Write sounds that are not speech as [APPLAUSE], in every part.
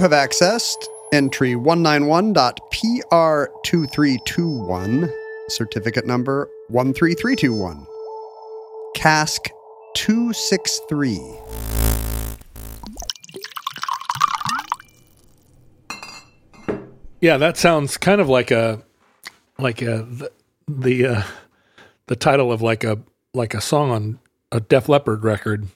You have accessed entry 191.PR2321, certificate number 13321. Cask 263. Yeah, that sounds kind of like a like a the the, uh, the title of like a like a song on a Def Leppard record.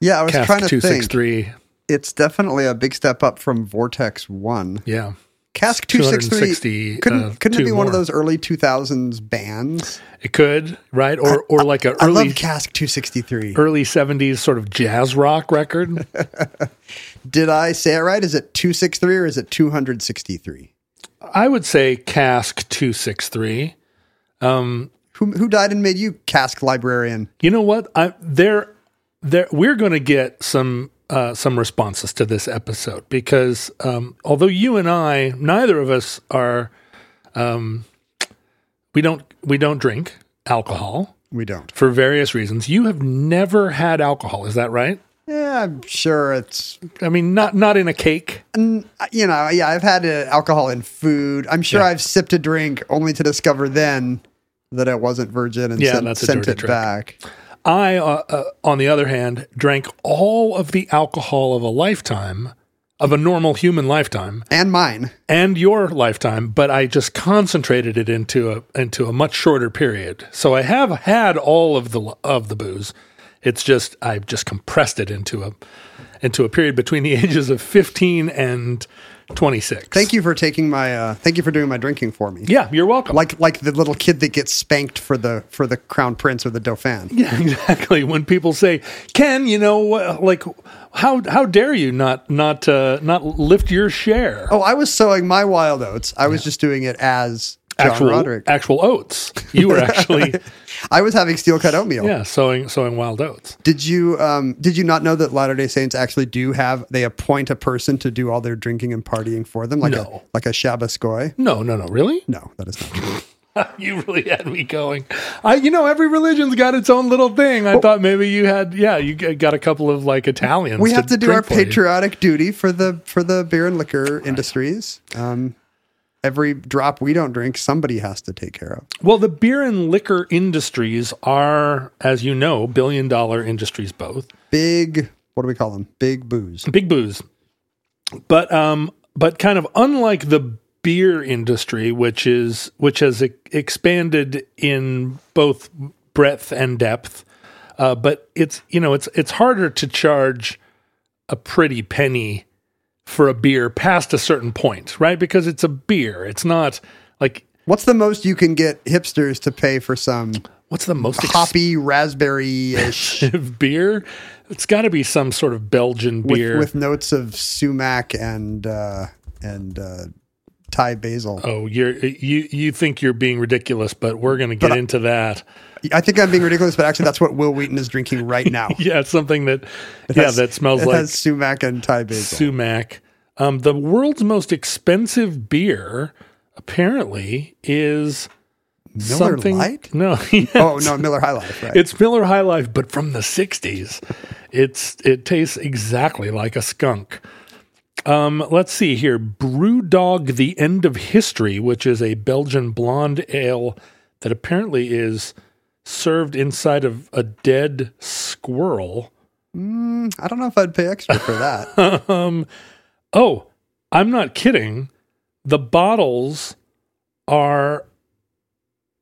Yeah, I was Cask trying to two six think. It's definitely a big step up from Vortex 1. Yeah, Cask 260, 263 couldn't, uh, couldn't it be one of those early 2000s bands? it could right or or like a I early love Cask 263. early seventies sort of jazz rock record. [LAUGHS] Did I say it right? Is it 263 or is it 263? I would say Cask two six three. Who, who died and made you Cask librarian? You know what? I there there we're going to get some uh, some responses to this episode because um, although you and I, neither of us are, um, we don't we don't drink alcohol We don't. for various reasons. You have never had alcohol, is that right? Yeah, I'm sure it's I mean, not not in a cake. you know, yeah, I've had uh, alcohol in food. I'm sure Yeah. I've sipped a drink only to discover then that it wasn't virgin and Yeah, sent, sent it trick. back. I, uh, uh, on the other hand, drank all of the alcohol of a lifetime, of a normal human lifetime, And mine. and your lifetime, but I just concentrated it into a into a much shorter period. So I have had all of the of the booze. It's just I've just compressed it into a into a period between the [LAUGHS] ages of 15 and 26. Thank you for taking my uh thank you for doing my drinking for me. Yeah, you're welcome. Like like the little kid that gets spanked for the for the crown prince or the dauphin. Yeah, [LAUGHS] exactly. When people say, "Ken, you know, like how how dare you not not uh, not lift your share?" Oh, I was sowing my wild oats. I was just doing it as John actual Roderick. actual oats. You were actually [LAUGHS] I was having steel cut oatmeal. yeah sowing sowing wild oats. Did you um did you not know that Latter Day Saints actually do have they appoint a person to do all their drinking and partying for them like No. a like a Shabbos goy? No, no, no. Really? No, that is not true. [LAUGHS] you really had me going. I, you know, every religion's got its own little thing. I thought maybe you had, yeah, you got a couple of like Italians. we have to do our for you. patriotic duty for the for the beer and liquor industries. Um, every drop we don't drink, somebody has to take care of. Well, the beer and liquor industries are, as you know, billion dollar industries both. Big, what do we call them? Big booze. Big booze. But um, but kind of unlike the beer industry, which is which has e- expanded in both breadth and depth. Uh, but it's you know it's it's harder to charge a pretty penny for a beer past a certain point, right? Because it's a beer. It's not like What's the most you can get hipsters to pay for some what's the most hoppy raspberry ish [LAUGHS] beer? It's got to be some sort of Belgian beer. with, with notes of sumac and uh, and uh, Thai basil? oh, you're you you think you're being ridiculous, but we're going to get But into that. I think I'm being ridiculous, but actually, that's what Wil Wheaton is drinking right now. [LAUGHS] Yeah, it's something that It yeah has- that smells it like has sumac and Thai basil. sumac. Um, the world's most expensive beer apparently is Miller something. Lite? No, [LAUGHS] Oh no, Miller High Life, right? It's Miller High Life, but from the '60s. It's it tastes exactly like a skunk. Um, let's see here. Brewdog The End of History, which is a Belgian blonde ale that apparently is served inside of a dead squirrel. I don't know if I'd pay extra for that. [LAUGHS] um, oh, I'm not kidding. The bottles are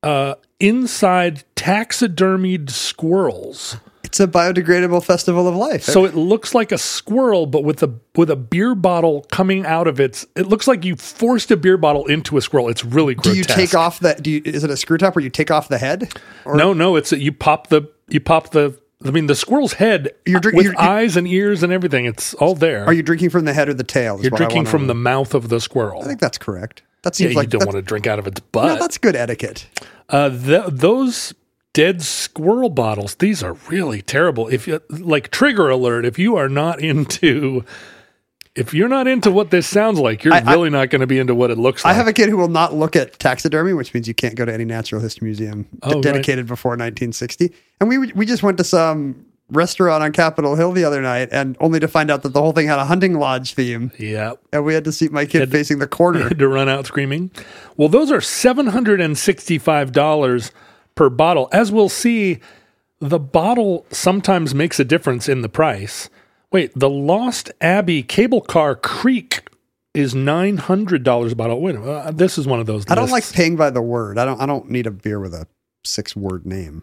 uh, inside taxidermied squirrels. It's a biodegradable festival of life. So it looks like a squirrel, but with a with a beer bottle coming out of its. It looks like you forced a beer bottle into a squirrel. It's really do you take off the? Do you, is it a screw top where you take off the head? Or No, no. It's you pop the you pop the. I mean, the squirrel's head You're drink- with you're- eyes and ears and everything. It's all there. are you drinking from the head or the tail? You're drinking from the mouth of the squirrel. I think that's correct. That yeah, seems you don't want to drink out of its butt. no, that's good etiquette. Uh, th- those dead squirrel bottles, these are really terrible. If you like trigger alert, if you are not into if you're not into what this sounds like, you're I- I- really not going to be into what it looks like. I have a kid who will not look at taxidermy, which means you can't go to any natural history museum d- Oh, right. dedicated before 1960. And we we just went to some restaurant on Capitol Hill the other night, and only to find out that the whole thing had a hunting lodge theme, yeah. and we had to see my kid facing the corner. [LAUGHS] to run out screaming. Well, those are $765 per bottle. As we'll see, the bottle sometimes makes a difference in the price. Wait, the Lost Abbey Cable Car Kriek is $900 a bottle. Wait, uh, this is one of those I don't like paying by the word. I don't. I don't need a beer with a six word name,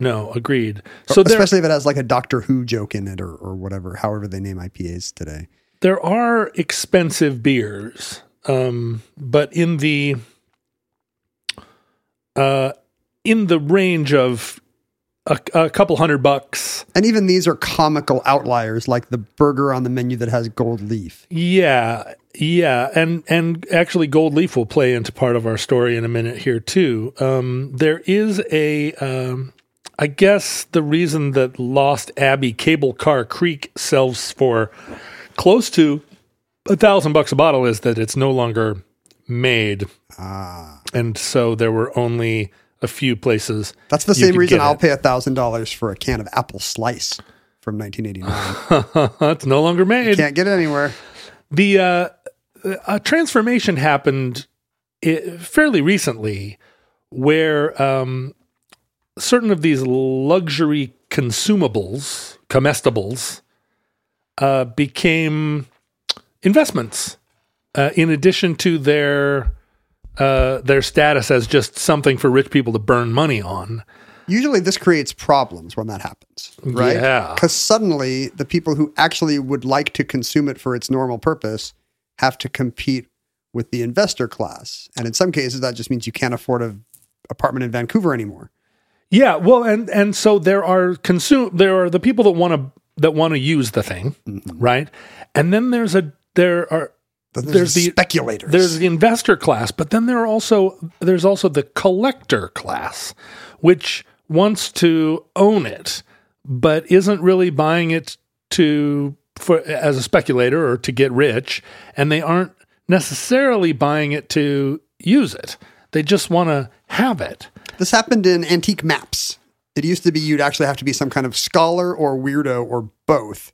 No, agreed. So there, especially if it has like a Doctor Who joke in it or or whatever. However they name IPAs today. there are expensive beers, um, but in the uh, in the range of a, a couple hundred bucks. And even these are comical outliers, like the burger on the menu that has gold leaf. Yeah, yeah, and and actually, Gold Leaf will play into part of our story in a minute here too. Um, there is a, um, I guess the reason that Lost Abbey Cable Car Kriek sells for close to a thousand bucks a bottle is that it's no longer made, Ah, and so there were only a few places. that's the same reason I'll it. pay a thousand dollars for a can of apple slice from 1989. [LAUGHS] That's no longer made. You Can't get it anywhere. the uh, a transformation happened fairly recently where um, certain of these luxury consumables comestibles uh, became investments uh, in addition to their uh, their status as just something for rich people to burn money on Usually, this creates problems when that happens, right? Yeah. Because suddenly, the people who actually would like to consume it for its normal purpose have to compete with the investor class, and in some cases, that just means you can't afford a apartment in Vancouver anymore. Yeah, well, and and so there are consume there are the people that want to that want to use the thing, right? And then there's a there are There's, There's the the- speculators. there's the investor class, but then there are also there's also the collector class, which wants to own it, but isn't really buying it to for as a speculator or to get rich, and they aren't necessarily buying it to use it. They just want to have it. This happened in antique maps. It used to be you'd actually have to be some kind of scholar or weirdo or both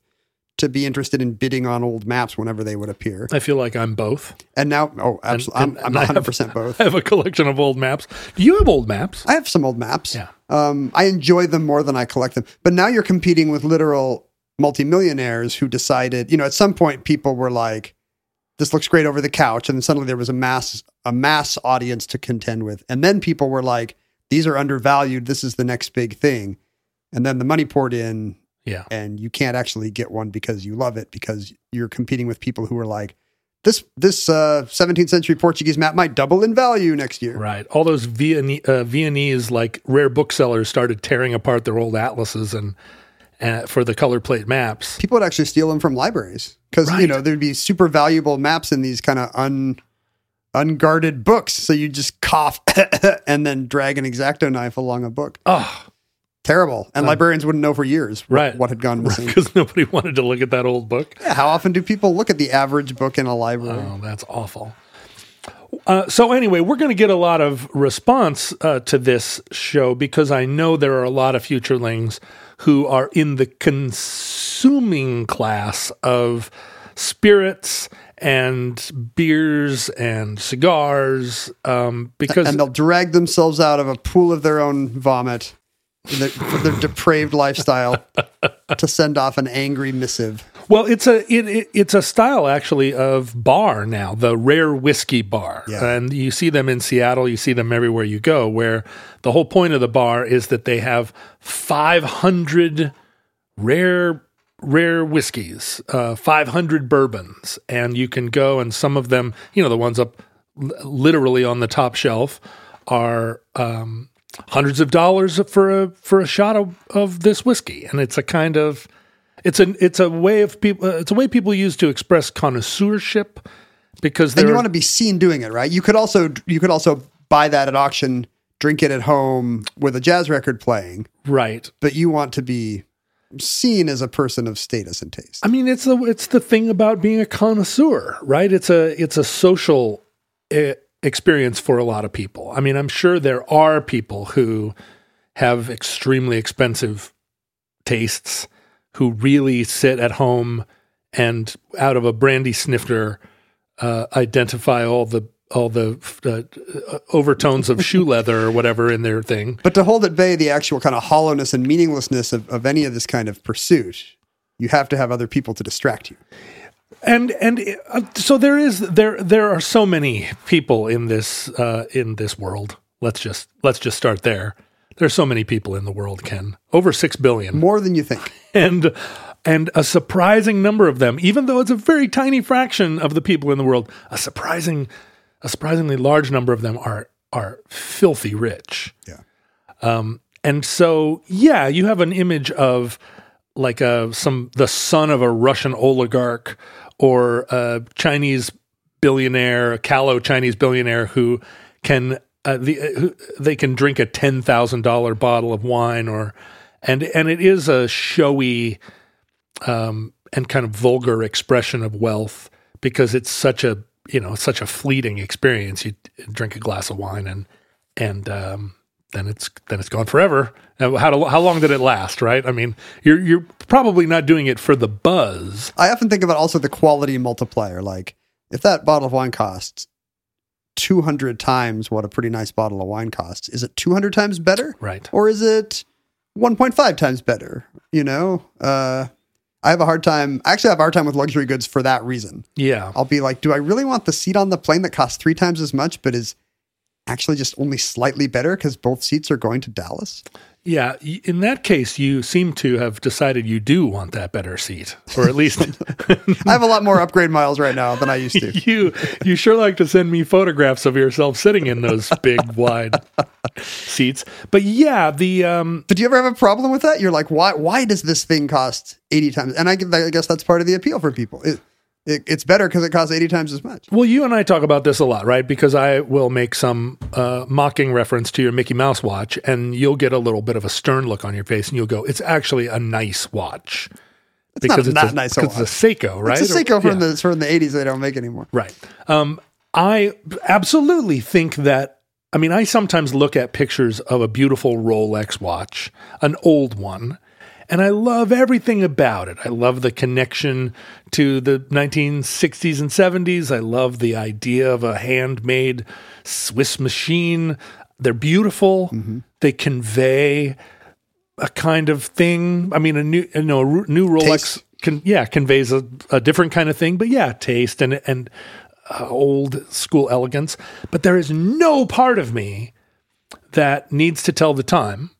to be interested in bidding on old maps whenever they would appear. I feel like I'm both. And now, oh, absolutely, and- I'm, and I'm I have- 100% [LAUGHS] both. I have a collection of old maps. Do you have old maps? I have some old maps. Yeah. Um, I enjoy them more than I collect them. But now you're competing with literal multimillionaires who decided, you know, at some point people were like, this looks great over the couch. And then suddenly there was a mass, a mass audience to contend with. And then people were like, these are undervalued. This is the next big thing. And then the money poured in Yeah. and you can't actually get one because you love it because you're competing with people who are like, this, this, uh, 17th century Portuguese map might double in value next year. Right. All those Viennese, uh, Viennese like rare booksellers started tearing apart their old atlases and uh, for the color plate maps. people would actually steal them from libraries because you know there'd be super valuable maps in these kind of un unguarded books. So you just cough [LAUGHS] and then drag an exacto knife along a book. Oh, Terrible. And librarians wouldn't know for years what, Right. what had gone [LAUGHS] missing. because nobody [LAUGHS] wanted to look at that old book. Yeah, how often do people look at the average book in a library? Oh, that's awful. Uh, so anyway, we're going to get a lot of response uh, to this show because I know there are a lot of futurelings who are in the consuming class of spirits and beers and cigars um, because and they'll drag themselves out of a pool of their own vomit their, for their depraved lifestyle to send off an angry missive. Well, it's a it, it, it's a style actually of bar now, the rare whiskey bar, Yeah. and you see them in Seattle. You see them everywhere you go. Where the whole point of the bar is that they have five hundred rare rare whiskeys, uh, five hundred bourbons, and you can go and some of them, you know, the ones up literally on the top shelf are. Um, Hundreds of dollars for a for a shot of, of this whiskey, and it's a kind of it's a it's a way of people it's a way people use to express connoisseurship because And they're you want to be seen doing it, right? You could also you could also buy that at auction, drink it at home with a jazz record playing, right. but you want to be seen as a person of status and taste. I mean, it's the it's the thing about being a connoisseur, right? It's a it's a social uh, experience for a lot of people. I mean, I'm sure there are people who have extremely expensive tastes who really sit at home and out of a brandy snifter uh, identify all the all the uh, overtones of shoe [LAUGHS] leather or whatever in their thing. But to hold at bay the actual kind of hollowness and meaninglessness of, of any of this kind of pursuit, you have to have other people to distract you. And and uh, so there is there there are so many people in this uh, in this world. Let's just let's just start there. There's so many people in the world, Ken. Over six billion, More than you think. [LAUGHS] and and a surprising number of them, even though it's a very tiny fraction of the people in the world, a surprising a surprisingly large number of them are are filthy rich. Yeah. And so, yeah, you have an image of like a some the son of a Russian oligarch or a Chinese billionaire, a callow Chinese billionaire who can uh, the, uh, who, they can drink a ten thousand dollar bottle of wine or and and it is a showy um, and kind of vulgar expression of wealth because it's such a you know such a fleeting experience. You drink a glass of wine and and um, then it's then it's gone forever. Now, How how long did it last? Right? I mean, you're you're probably not doing it for the buzz. I often think about also the quality multiplier. Like, if that bottle of wine costs 200 times what a pretty nice bottle of wine costs, is it 200 times better? Right. Or is it 1.5 times better? You know, uh, I have a hard time. I actually, I have a hard time with luxury goods for that reason. Yeah. I'll be like, do I really want the seat on the plane that costs three times as much, but is actually just only slightly better because both seats are going to Dallas? Yeah. In that case, you seem to have decided you do want that better seat, or at least [LAUGHS] I have a lot more upgrade miles right now than I used to. [LAUGHS] you you sure like to send me photographs of yourself sitting in those big wide seats. But yeah, the um, do you ever have a problem with that? You're like, why? Why does this thing cost eighty times? And I, I guess that's part of the appeal for people. It, it, it's better because it costs eighty times as much. Well, you and I talk about this a lot, right? Because I will make some uh, mocking reference to your Mickey Mouse watch, and you'll get a little bit of a stern look on your face, and you'll go, "It's actually a nice watch." It's not that nice a because it's a Seiko, right? It's a Seiko Or- from yeah. the from the eighties. They don't make anymore. Right. Um, I absolutely think that. I mean, I sometimes look at pictures of a beautiful Rolex watch, an old one, and I love everything about it. I love the connection to the 1960s and 70s. I love the idea of a handmade Swiss machine. They're beautiful. They convey a kind of thing. I mean, a new, you know, a new Rolex can, yeah, conveys a, a different kind of thing, but yeah, taste and, and uh, old school elegance. But there is no part of me that needs to tell the time.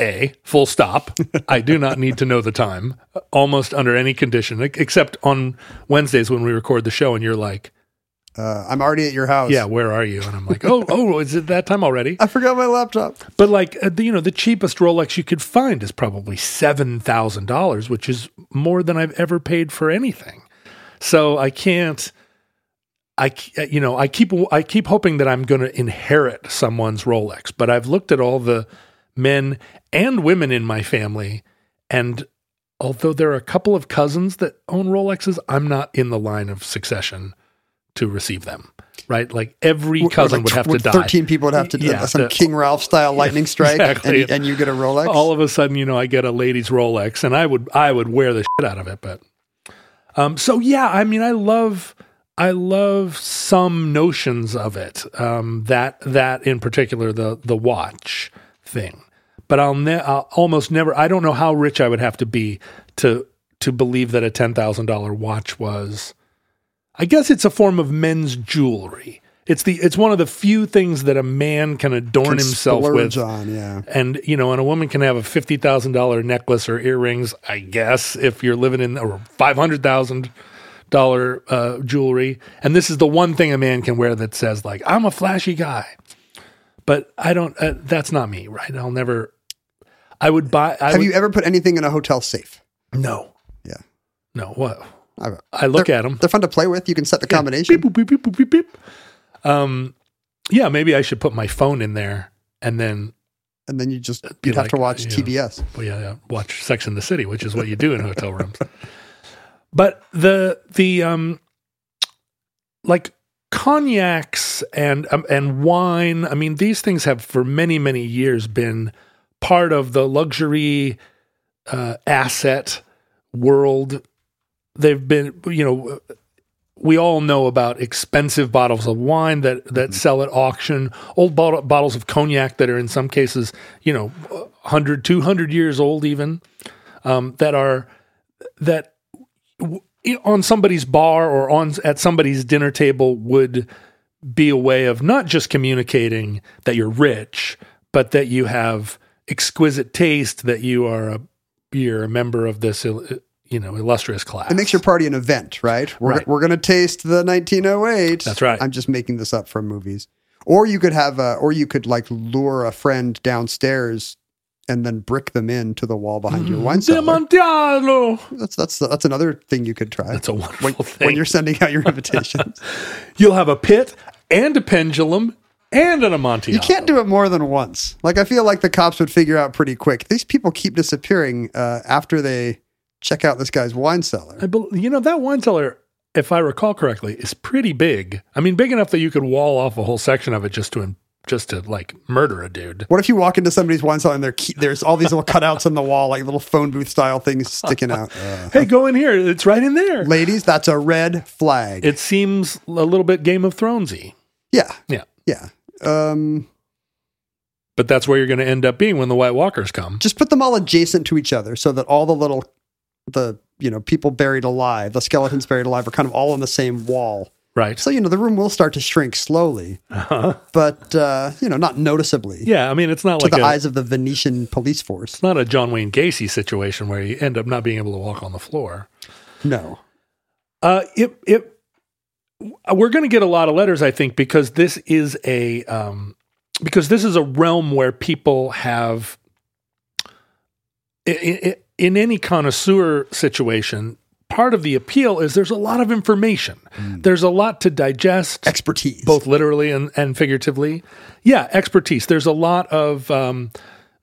A, full stop. I do not need to know the time almost under any condition, except on Wednesdays when we record the show and you're like, Uh, I'm already at your house. yeah, where are you? And I'm like, oh, oh, is it that time already? I forgot my laptop. But like uh, the, you know, the cheapest Rolex you could find is probably seven thousand dollars, which is more than I've ever paid for anything. So I can't. I uh, you know I keep I keep hoping that I'm going to inherit someone's Rolex, but I've looked at all the men and women in my family, and although there are a couple of cousins that own Rolexes, I'm not in the line of succession to receive them. Right, like every cousin Like, would have to die. Thirteen people would have to Yeah, some the- King Ralph style [LAUGHS] lightning strike, exactly. and, and you get a Rolex. all of a sudden, you know, I get a lady's Rolex, and I would I would wear the shit out of it. But Um, so yeah, I mean, I love, I love some notions of it. Um, that that in particular, the the watch thing. But I'll, ne- I'll almost never. I don't know how rich I would have to be to to believe that a ten thousand dollar watch was. I guess it's a form of men's jewelry. It's the it's one of the few things that a man can adorn Can himself with. on, yeah. And you know, and a woman can have a fifty thousand dollar necklace or earrings, I guess, if you're living in or five hundred thousand dollar uh, jewelry. And this is the one thing a man can wear that says like, "I'm a flashy guy." But I don't. Uh, that's not me, right? I'll never. I would buy. I Have would, you ever put anything in a hotel safe? No, Yeah. no. What? I, I look at them. They're fun to play with. You can set the combination. Beep, boop, beep, beep, beep, beep. Um, yeah, maybe I should put my phone in there and then and then you just you'd have to watch yeah. TBS. well, yeah, yeah, watch Sex in the City, which is what you do in hotel rooms. But the the um like cognacs and um, and wine, I mean these things have for many many years been part of the luxury uh, asset world. They've been, you know, we all know about expensive bottles of wine that that sell at auction, old bottle, bottles of cognac that are in some cases, you know, 100, 200 years old even, um, that are that w- on somebody's bar or on at somebody's dinner table would be a way of not just communicating that you're rich, but that you have exquisite taste, that you are a you're a member of this you know illustrious class. It makes your party an event, right? We're, Right. we're going to taste the 1908. That's right. I'm just making this up from movies. Or you could have, a, or you could like lure a friend downstairs and then brick them into the wall behind your wine cellar. Demontiano. That's that's that's another thing you could try. That's a when, wonderful when thing. you're sending out your invitations. [LAUGHS] You'll have a pit and a pendulum and an Amontillado. You can't do it more than once. Like I feel like the cops would figure out pretty quick. These people keep disappearing uh, after they check out this guy's wine cellar. I bel you know that wine cellar, if I recall correctly, is pretty big. I mean, big enough that you could wall off a whole section of it just to just to like murder a dude. What if you walk into somebody's wine cellar and there key- there's all these little cutouts on the wall, like little phone booth style things sticking out? Uh, [LAUGHS] Hey, go in here. It's right in there. ladies, that's a red flag. It seems a little bit Game of Thronesy. yeah, Yeah. yeah. Um, But that's where you're going to end up being when the White Walkers come. just put them all adjacent to each other so that all the little, the you know people buried alive, the skeletons buried alive, are kind of all on the same wall. Right. So you know the room will start to shrink slowly, but uh, you know not noticeably Yeah. I mean, it's not to like the a, eyes of the Venetian police force. it's not a John Wayne Gacy situation where you end up not being able to walk on the floor. No, Uh, it it we're going to get a lot of letters, I think, because this is a um, because this is a realm where people have i- i- in any connoisseur situation. Part of the appeal is there's a lot of information. There's a lot to digest expertise. both literally and, and figuratively. Yeah, expertise. There's a lot of um,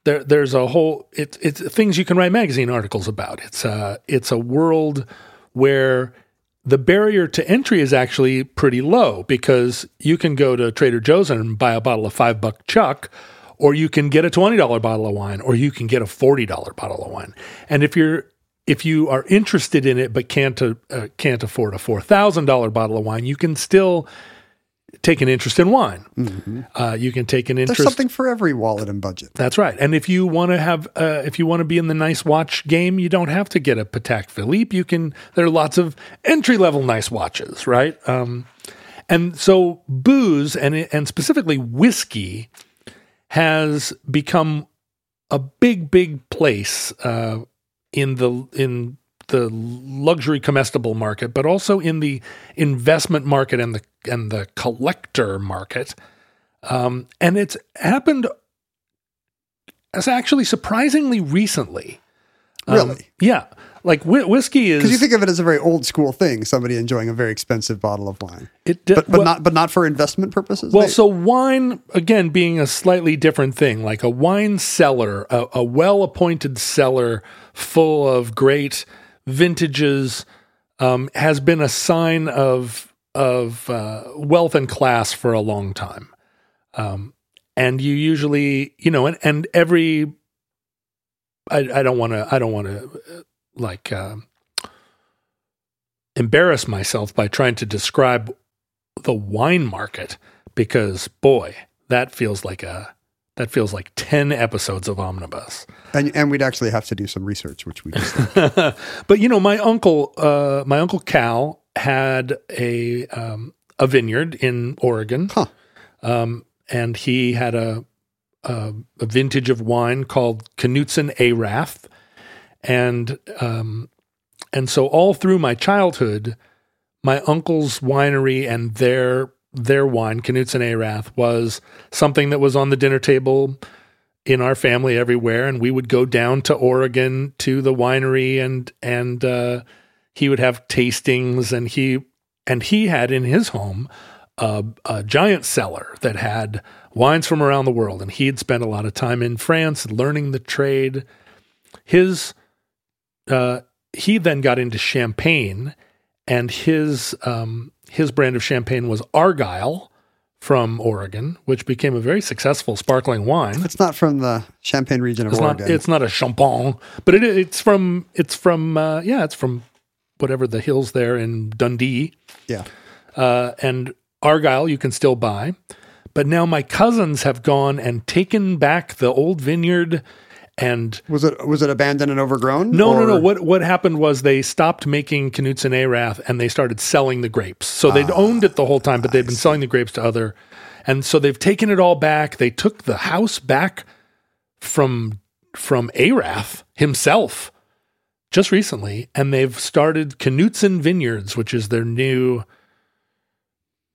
there. There's a whole. It's it's things you can write magazine articles about. It's a it's a world where the barrier to entry is actually pretty low because you can go to Trader Joe's and buy a bottle of five buck Chuck. Or you can get a twenty dollar bottle of wine, or you can get a forty dollar bottle of wine. And if you're if you are interested in it but can't uh, can't afford a four thousand dollar bottle of wine, you can still take an interest in wine. Uh, you can take an interest. There's something for every wallet and budget. That's right. And if you want to have, uh, if you want to be in the nice watch game, you don't have to get a Patek Philippe. You can. There are lots of entry level nice watches, right? Um, and so booze and and specifically whiskey has become a big, big place uh, in the in the luxury comestible market, but also in the investment market and the and the collector market. Um, and it's happened as actually surprisingly recently. Um, Really? yeah. Like whi- whiskey is Because you think of it as a very old school thing, somebody enjoying a very expensive bottle of wine, it, d- but but well- not but not for investment purposes. Well, They- so wine again being a slightly different thing, like a wine cellar, a, a well-appointed cellar full of great vintages, um, has been a sign of of uh, wealth and class for a long time. Um, and you usually, you know, and, and every, I, I don't want to, I don't want to, like. um embarrass myself by trying to describe the wine market because boy, that feels like a that feels like 10 episodes of Omnibus. And, and we'd actually have to do some research, which we just [LAUGHS] but you know, my uncle, uh, my uncle Cal had a um, a vineyard in Oregon, Huh. um, and he had a, a a vintage of wine called Knudsen Erath, and um, and so all through my childhood, my uncle's winery and their their wine Knudsen Erath was something that was on the dinner table in our family everywhere. And we would go down to Oregon to the winery and and uh, he would have tastings and he and he had in his home a, a giant cellar that had wines from around the world. And he had spent a lot of time in France learning the trade. His uh, he then got into champagne and his um, his brand of champagne was Argyle from Oregon, which became a very successful sparkling wine. It's not from the Champagne region of It's Oregon. not it's not a champagne, but it, it's from it's from uh, yeah, it's from whatever the hills there in Dundee. yeah. Uh, and Argyle you can still buy. But now my cousins have gone and taken back the old vineyard and Was it was it abandoned and overgrown? no, no, no. What what happened was they stopped making Knudsen Erath and they started selling the grapes. So they'd ah, owned it the whole time, but they've been selling the grapes to other, and so they've taken it all back. They took the house back from from Erath himself just recently, and they've started Knudsen Vineyards, which is their new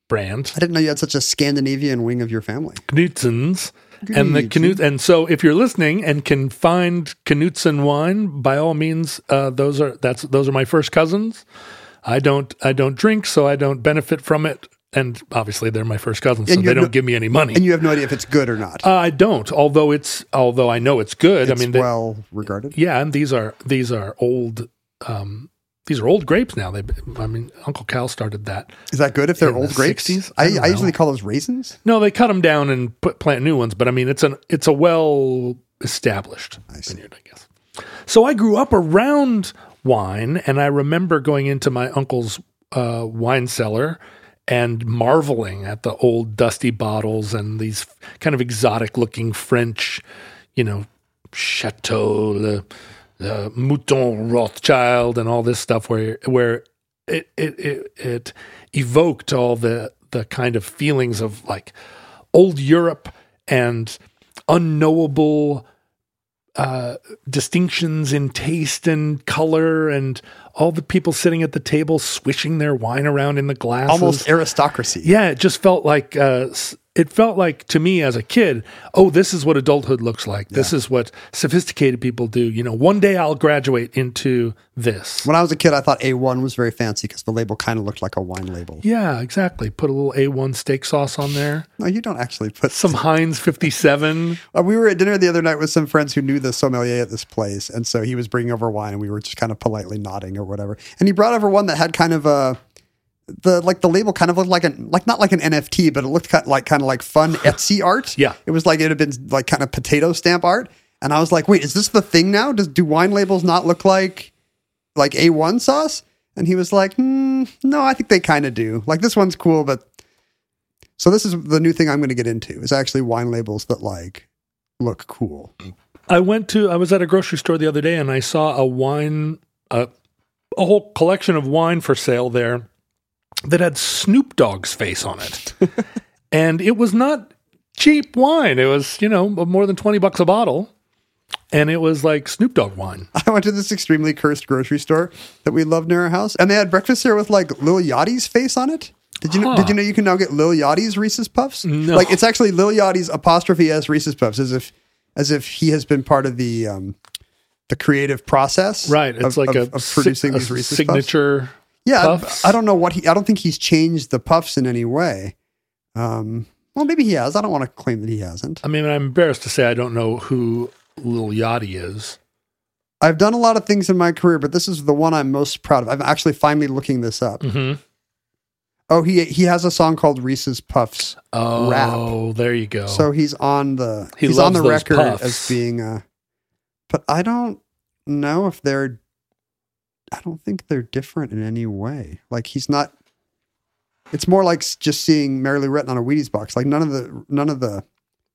brand. I didn't know you had such a Scandinavian wing of your family. Knudsens. And the Knut, and so if you're listening and can find Knudsen wine, by all means, uh, those are that's those are my first cousins. I don't I don't drink, so I don't benefit from it, and obviously they're my first cousins, so they don't no- give me any money. And you have no idea if it's good or not. uh, I don't, although it's although I know it's good. it's I mean, they- well regarded. yeah, and these are these are old um, these are old grapes now. They, I mean, Uncle Cal started that. Is that good if they're old the grapes? 60s? I I, I, usually call those raisins. No, they cut them down and put plant new ones, but I mean, it's an it's a well established vineyard, I guess. So I grew up around wine, and I remember going into my uncle's uh, wine cellar and marveling at the old dusty bottles and these kind of exotic looking French, you know, Chateau, the, the Mouton Rothschild, and all this stuff where where it it it, it evoked all the the kind of feelings of like old Europe and unknowable uh, distinctions in taste and color and all the people sitting at the table swishing their wine around in the glasses. Almost aristocracy. Yeah, it just felt like uh, it felt like to me as a kid. Oh, this is what adulthood looks like. This is what sophisticated people do. You know, one day I'll graduate into this. When I was a kid, I thought A1 was very fancy because the label kind of looked like a wine label. Yeah, exactly. Put a little A1 steak sauce on there. No, you don't actually put Some [LAUGHS] Heinz 57. Uh, we were at dinner the other night with some friends who knew the sommelier at this place, and so he was bringing over wine, and we were just kind of politely nodding or whatever. And he brought over one that had kind of a the like the label kind of looked like an like not like an NFT, but it looked kind like kind of like fun [LAUGHS] Etsy art. Yeah. it was like it had been like kind of potato stamp art, and I was like, wait, is this the thing now? Does do wine labels not look like like A1 sauce? And he was like, hmm, no, I think they kind of do. Like this one's cool, but so this is the new thing I'm going to get into is actually wine labels that like look cool. I went to I was at a grocery store the other day and I saw a wine a, a whole collection of wine for sale there that had Snoop Dogg's face on it. [LAUGHS] and it was not cheap wine. It was, you know, more than 20 bucks a bottle. And it was like Snoop Dogg wine. I went to this extremely cursed grocery store that we love near our house, and they had breakfast there with like Lil Yachty's face on it. Did you know? Huh. Did you know you can now get Lil Yachty's Reese's Puffs? No. Like it's actually Lil Yachty's apostrophe s Reese's Puffs, as if as if he has been part of the um, the creative process. Right. It's of, like of, a, of producing a these Reese's Puffs. signature. Yeah, puffs. I don't know what he. I don't think he's changed the puffs in any way. Um, well, maybe he has. I don't want to claim that he hasn't. I mean, I'm embarrassed to say I don't know who Lil Yachty is. I've done a lot of things in my career, but this is the one I'm most proud of. I'm actually finally looking this up. Mm-hmm. Oh, he he has a song called Reese's Puffs. Oh, Rap. there you go. So he's on the He he's on the record puffs. as being uh but I don't know if they're I don't think they're different in any way. Like he's not. It's more like just seeing Mary Lou Retton on a Wheaties box. Like none of the none of the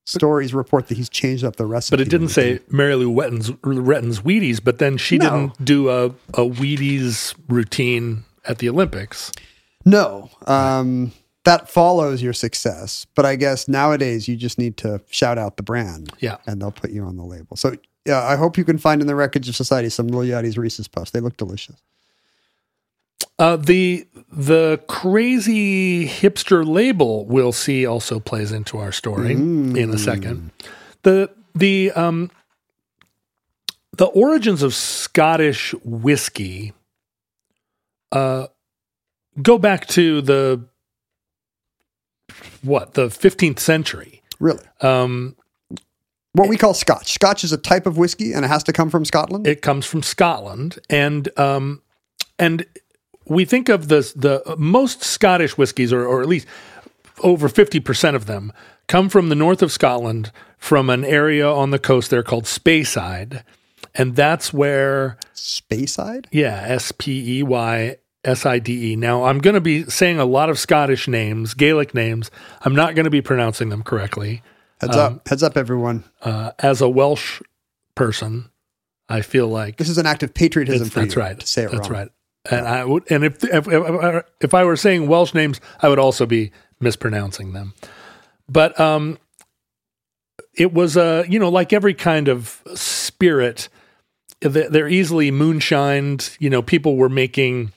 stories report that he's changed up the recipe. But it didn't say. Mary Lou Retton's, Retton's Wheaties, but then she No. didn't do a, a Wheaties routine at the Olympics. no. Um, that follows your success. But I guess nowadays you just need to shout out the brand. Yeah. and they'll put you on the label. So yeah, I hope you can find in the wreckage of society some Lil Yachty's Reese's Puffs. They look delicious. Uh, the the crazy hipster label we'll see also plays into our story in a second. The the um the origins of Scottish whiskey uh go back to the what the 15th century. Really, Um what we call Scotch. Scotch is a type of whiskey, and it has to come from Scotland. it comes from Scotland, and um, and we think of the the most Scottish whiskies, or or at least over fifty percent of them, come from the north of Scotland, from an area on the coast there called Speyside, and that's where Speyside. yeah, S P E Y S I D E. Now I'm going to be saying a lot of Scottish names, Gaelic names. I'm not going to be pronouncing them correctly. Heads Um, up, heads up, everyone. Uh, as a Welsh person, I feel like This is an act of patriotism for that's you right. to say it that's wrong. right. And I would, and if, if if if I were saying Welsh names, I would also be mispronouncing them. But um, it was uh, you know, like every kind of spirit, th- they're easily moonshined. You know, people were making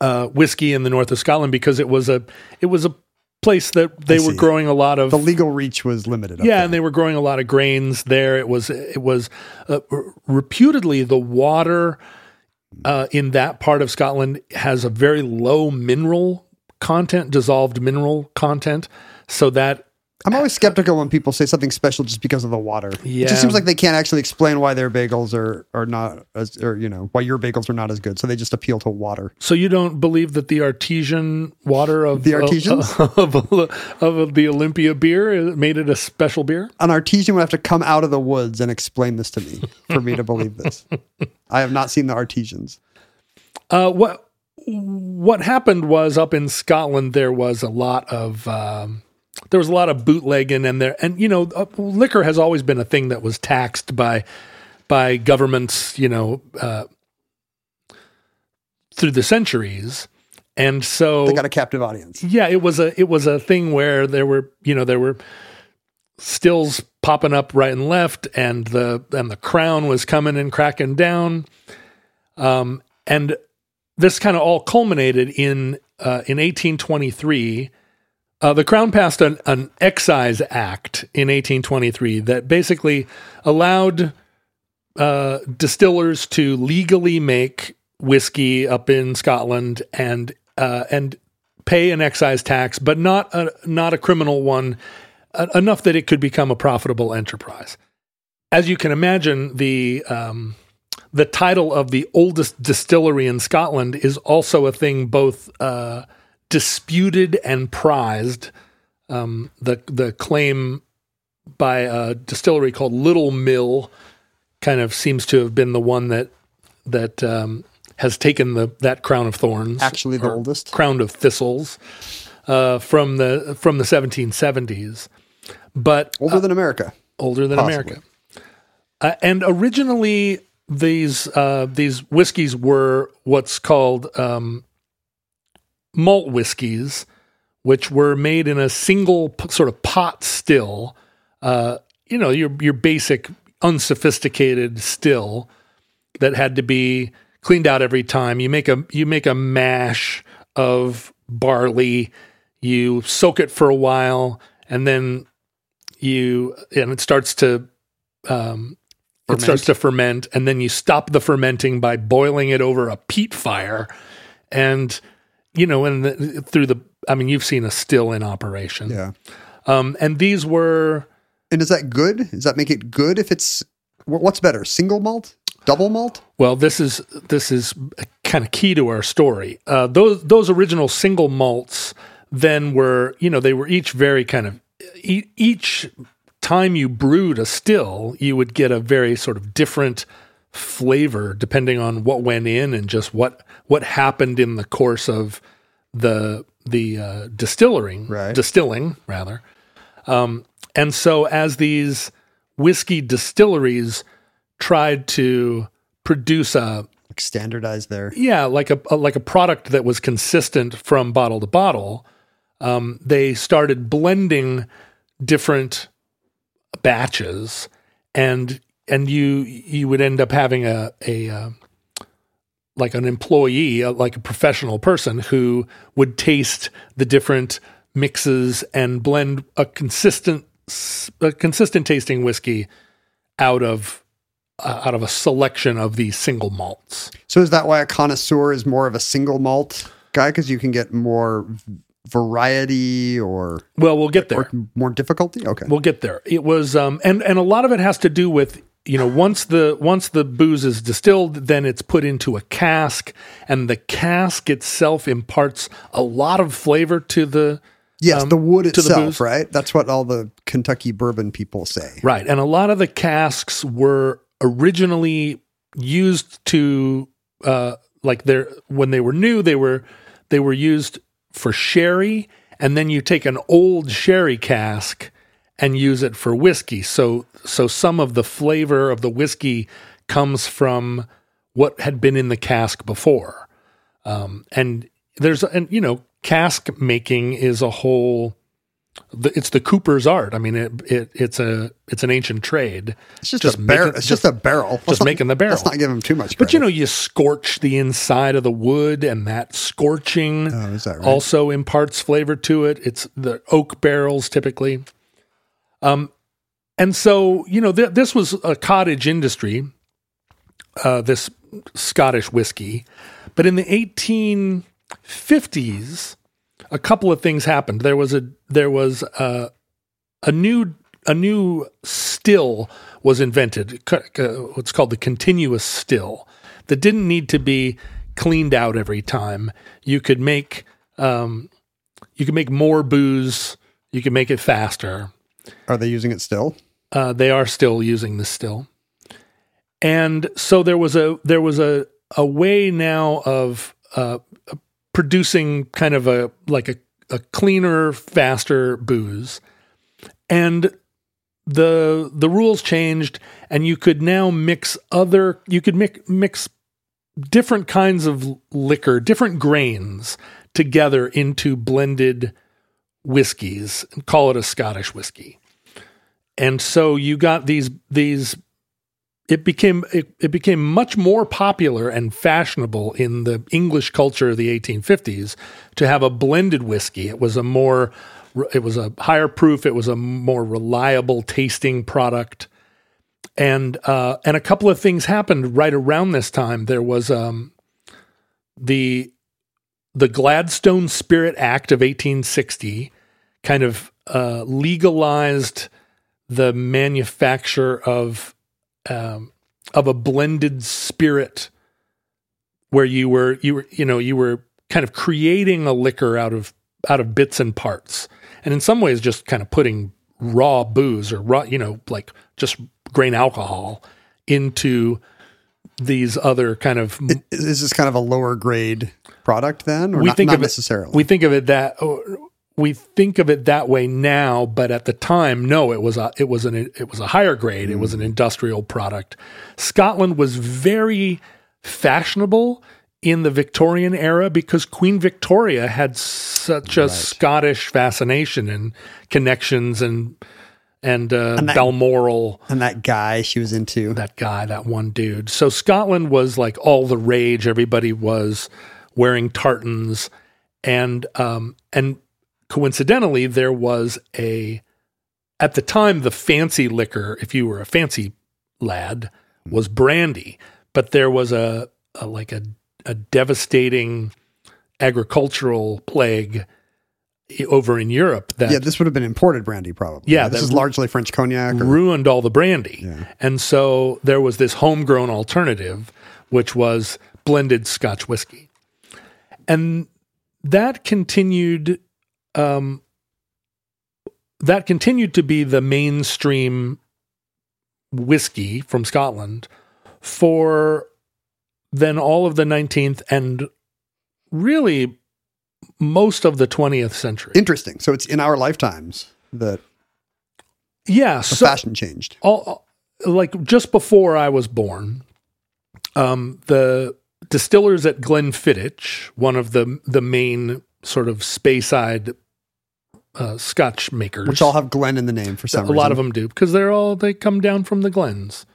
uh, whiskey in the north of Scotland because it was a it was a place that they were growing a lot of The legal reach was limited. yeah, there. and they were growing a lot of grains there. It was it was uh, reputedly the water uh, in that part of Scotland has a very low mineral content, dissolved mineral content, so that I'm always skeptical when people say something special just because of the water. Yeah. It just seems like they can't actually explain why their bagels are are not as, or you know, why your bagels are not as good. So they just appeal to water. so you don't believe that the artesian water of The artisans? [LAUGHS] of, of, of the Olympia beer made it a special beer. An artesian would have to come out of the woods and explain this to me for me to believe this. [LAUGHS] I have not seen the artesians. Uh, what what happened was up in Scotland there was a lot of um, there was a lot of bootlegging and there and you know uh, liquor has always been a thing that was taxed by by governments you know uh, through the centuries and so They got a captive audience. yeah, it was a it was a thing where there were you know there were stills popping up right and left, and the and the crown was coming and cracking down, um, and this kind of all culminated in uh, in 1823. Uh, the crown passed an, an excise act in 1823 that basically allowed uh, distillers to legally make whiskey up in Scotland and uh, and pay an excise tax, but not a not a criminal one, enough that it could become a profitable enterprise. As you can imagine, the um, the title of the oldest distillery in Scotland is also a thing both uh, disputed and prized. Um, the the claim by a distillery called Little Mill kind of seems to have been the one that that um, has taken the that crown of thorns, Actually, the oldest. crown of thistles, uh, from the from the 1770s, but Older than America. older than Possibly. America. Uh, and originally, these uh, these whiskeys were what's called um, malt whiskeys, which were made in a single sort of pot still. Uh, you know, your your basic unsophisticated still that had to be cleaned out every time. You make a you make a mash of barley, you soak it for a while, and then you and it starts to um, it starts to ferment, and then you stop the fermenting by boiling it over a peat fire, and you know, and the, through the I mean, you've seen a still in operation, Yeah. um, and these were And is that good? Does that make it good if it's what's better, single malt, double malt? Well, this is this is kind of key to our story. Uh, those those original single malts then were you know they were each very kind of e- each time you brewed a still you would get a very sort of different flavor depending on what went in and just what what happened in the course of the the uh, distilling Right. distilling rather um, and so as these whiskey distilleries tried to produce a Like standardized there. yeah, like a, a like a product that was consistent from bottle to bottle. Um, they started blending different batches, and and you you would end up having a a uh, like an employee, uh, like a professional person who would taste the different mixes and blend a consistent a consistent tasting whiskey out of uh, out of a selection of these single malts. So is that why a connoisseur is more of a single malt guy? Because you can get more variety or, Well, we'll get there. or more difficulty? Okay. We'll get there. It was, um, and and a lot of it has to do with you know once the once the booze is distilled, then it's put into a cask, and the cask itself imparts a lot of flavor to the yes, um, the wood the itself, booze. right? That's what all the Kentucky bourbon people say. right, and a lot of the casks were originally used to uh, like they're when they were new, they were they were used for sherry, and then you take an old sherry cask and use it for whiskey. So so some of the flavor of the whiskey comes from what had been in the cask before. Um, and there's and you know cask making is a whole it's the cooper's art. I mean it, it it's a it's an ancient trade. It's just, Just a barrel. It's just, a barrel. Let's not- making the barrel. Let's not give him too much. But you know, you scorch the inside of the wood, and that scorching Oh, that right? also imparts flavor to it. It's the oak barrels typically. Um, and so you know, th- this was a cottage industry. Uh, this Scottish whiskey, but in the 1850s, a couple of things happened. There was a there was a, a new a new still was invented. What's called the continuous still that didn't need to be cleaned out every time. You could make um, you could make more booze. You could make it faster. Are they using it still? Uh, they are still using the still, and so there was a there was a a way now of uh, producing kind of a like a, a cleaner, faster booze, and the the rules changed, and you could now mix other you could mix mix different kinds of liquor, different grains together into blended whiskeys and call it a Scottish whiskey. And so you got these these it became it, it became much more popular and fashionable in the English culture of the 1850s to have a blended whiskey. It was a more it was a higher proof, it was a more reliable tasting product. And uh, and a couple of things happened right around this time. There was um, the the Gladstone Spirit Act of 1860 kind of uh, legalized the manufacture of um, of a blended spirit, where you were you were you know you were kind of creating a liquor out of out of bits and parts, and in some ways just kind of putting raw booze or raw you know like just grain alcohol into these other kind of Is this kind of a lower grade product then, or we not, think not of it necessarily? We think of it that we think of it that way now, but at the time, no, it was a it was an it was a higher grade. It was an hmm. industrial product. Scotland was very fashionable in the Victorian era because Queen Victoria had such a Scottish fascination and connections and and, uh, And that- Balmoral and that guy she was into. that guy, that one dude. So Scotland was like all the rage. Everybody was wearing tartans, and um, and coincidentally, there was a at the time the fancy liquor, if you were a fancy lad, was brandy, but there was a, a like a a devastating agricultural plague over in Europe that yeah, this would have been imported brandy, probably. Yeah, this is largely French cognac. Or, ruined all the brandy. Yeah. And so there was this homegrown alternative, which was blended Scotch whiskey. And that continued um, that continued to be the mainstream whiskey from Scotland for then all of the 19th and really most of the 20th century. Interesting. So it's in our lifetimes that yeah, the so fashion changed. all like just before I was born, um, the distillers at Glenfiddich, one of the the main sort of Speyside uh, Scotch makers, Which all have Glen in the name for some reason. a lot of them do because they're all they come down from the glens.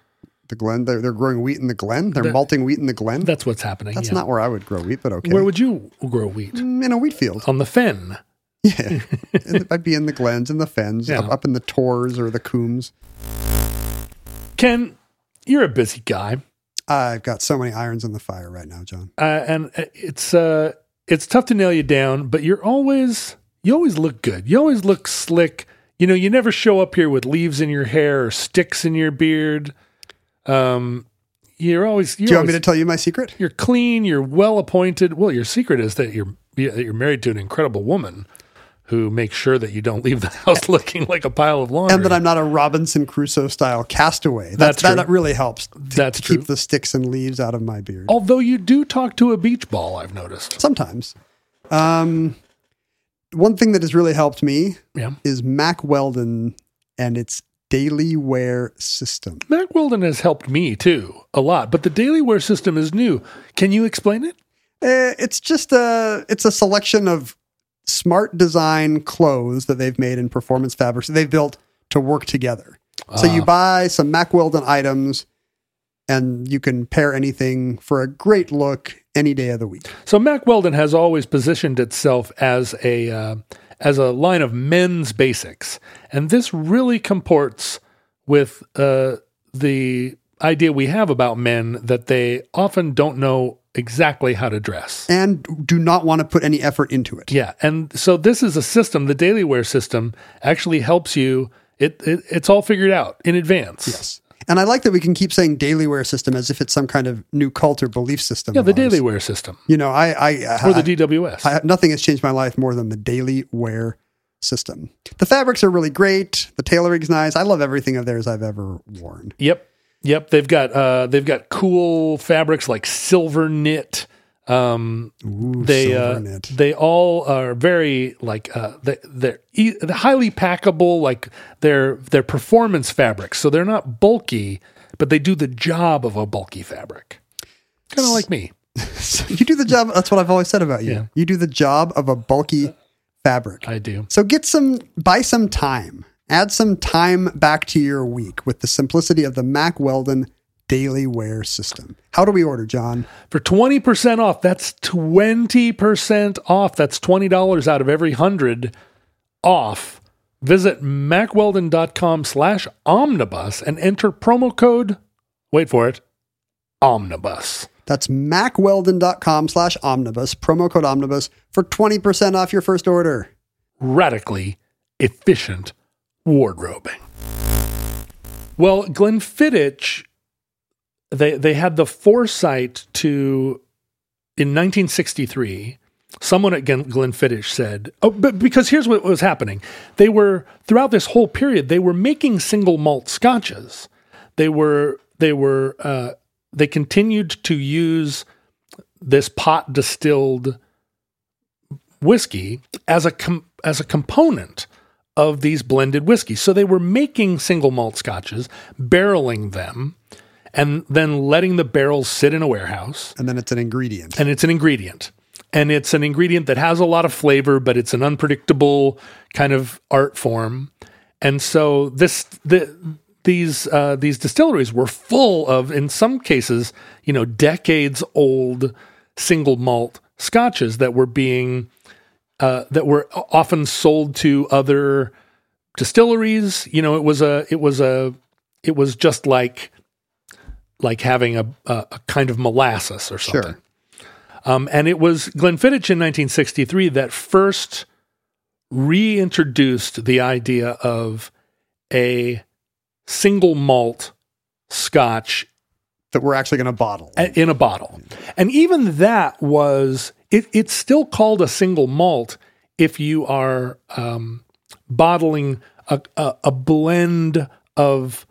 The Glen, they're, they're growing wheat in the Glen. They're The- malting wheat in the Glen. That's what's happening. That's yeah. not where I would grow wheat, but okay. Where would you grow wheat? Mm, in a wheat field. On the fen. [LAUGHS] Yeah, I'd be in the glens and the fens, Yeah. up, up in the tors or the coombs. Ken, you're a busy guy, I've got so many irons in the fire right now, John. uh, and it's uh, it's tough to nail you down. But you're always you always look good. You always look slick. You know, you never show up here with leaves in your hair or sticks in your beard. Um, you're always you're Do you want me to tell you my secret? you're clean. You're well appointed. Well, your secret is that you're that you're married to an incredible woman who makes sure that you don't leave the [LAUGHS] house looking like a pile of laundry. And that I'm not a Robinson Crusoe style castaway. That's That's, that true. really helps to, That's to true. keep the sticks and leaves out of my beard. Although you do talk to a beach ball, I've noticed. Sometimes. Um, one thing that has really helped me Yeah. is Mack Weldon and its daily wear system. Mack Weldon has helped me too a lot, but the daily wear system is new. Can you explain it? Eh, it's just a it's a selection of smart design clothes that they've made in performance fabrics that they've built to work together. So you buy some Mack Weldon items and you can pair anything for a great look any day of the week. So Mack Weldon has always positioned itself as a uh, as a line of men's basics, and this really comports with uh, the idea we have about men that they often don't know exactly how to dress. And do not want to put any effort into it. Yeah, and so this is a system. The daily wear system actually helps you. It, it it's all figured out in advance. Yes. And I like that we can keep saying daily wear system as if it's some kind of new cult or belief system. Yeah, the daily wear system You know, I, I, or the DWS. I, nothing has changed my life more than the daily wear system. The fabrics are really great. The tailoring's nice. I love everything of theirs I've ever worn. Yep. Yep. They've got uh they've got cool fabrics like silver knit. Um they uh, they all are very like uh they they're e- they're highly packable like they're they're performance fabrics. So they're not bulky, but they do the job of a bulky fabric. Kind of like me. [LAUGHS] you do the job. That's what I've always said about you. Yeah. You do the job of a bulky fabric. I do. So get some, buy some time. Add some time back to your week with the simplicity of the Mack Weldon daily wear system. How do we order, John? For 20% off, that's 20% off. That's $20 out of every 100 off. Visit mackweldon.com slash omnibus and enter promo code, wait for it, omnibus. That's mackweldon.com slash omnibus, promo code omnibus for 20% off your first order. Radically efficient wardrobing. Well, Glenn Glenfiddich, they, they had the foresight to, in 1963, someone at Glen, Glenfiddich said, oh, but because here's what was happening. They were, throughout this whole period, they were making single malt scotches. They were, they were, uh, they continued to use this pot distilled whiskey as a com- as a component of these blended whiskeys. So they were making single malt scotches, barreling them, and then letting the barrels sit in a warehouse. And then it's an ingredient. And it's an ingredient. And it's an ingredient that has a lot of flavor, but it's an unpredictable kind of art form. And so this the these uh, these distilleries were full of, in some cases, you know, decades old single malt scotches that were being uh, that were often sold to other distilleries. You know, it was a it was a it was just like like having a a, a kind of molasses or something. Sure. Um, and it was Glenfiddich in 1963 that first reintroduced the idea of a single malt scotch that we're actually going to bottle. a- in a bottle. And even that was it, it's still called a single malt if you are um, bottling a, a, a blend of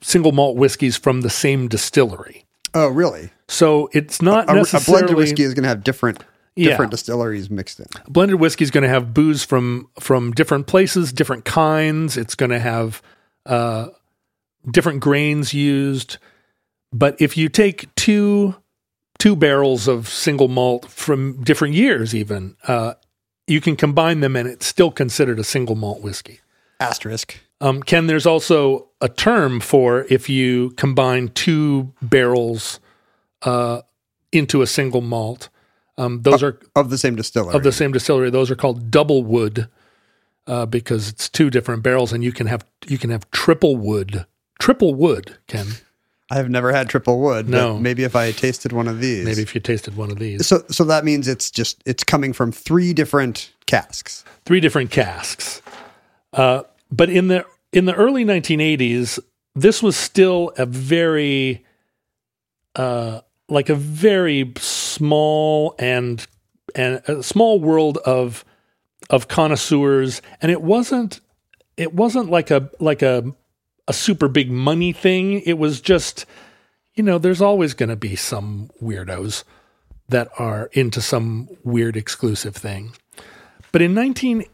single malt whiskeys from the same distillery. Oh, really? So it's not A, a necessarily blended whiskey is going to have different Yeah. different distilleries mixed in. blended whiskey is going to have booze from from different places, different kinds. It's going to have uh, different grains used. But if you take two two barrels of single malt from different years, even uh, you can combine them, and it's still considered a single malt whiskey. Asterisk. Um, Ken, there's also a term for if you combine two barrels uh, into a single malt. Um, those are Of the same distillery. of the same distillery. Those are called double wood uh, because it's two different barrels, and you can have you can have triple wood. Triple wood, Ken. I have never had triple wood. No. maybe if I tasted one of these. Maybe if you tasted one of these, So so that means it's just it's coming from three different casks. three different casks. Uh, but in the in the early 1980s, this was still a very uh, like a very small and and a small world of of connoisseurs, and it wasn't it wasn't like a like a a super big money thing. It was just you know, there's always going to be some weirdos that are into some weird exclusive thing. But in 19 i- i-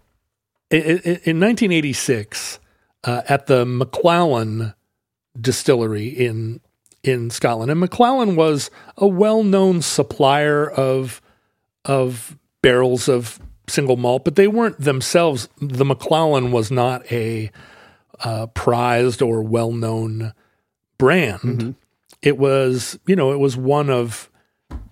in 1986, uh, at the Macallan distillery in in Scotland, and Macallan was a well-known supplier of of barrels of single malt, but they weren't themselves. The Macallan was not a uh, prized or well-known brand. It was, you know, it was one of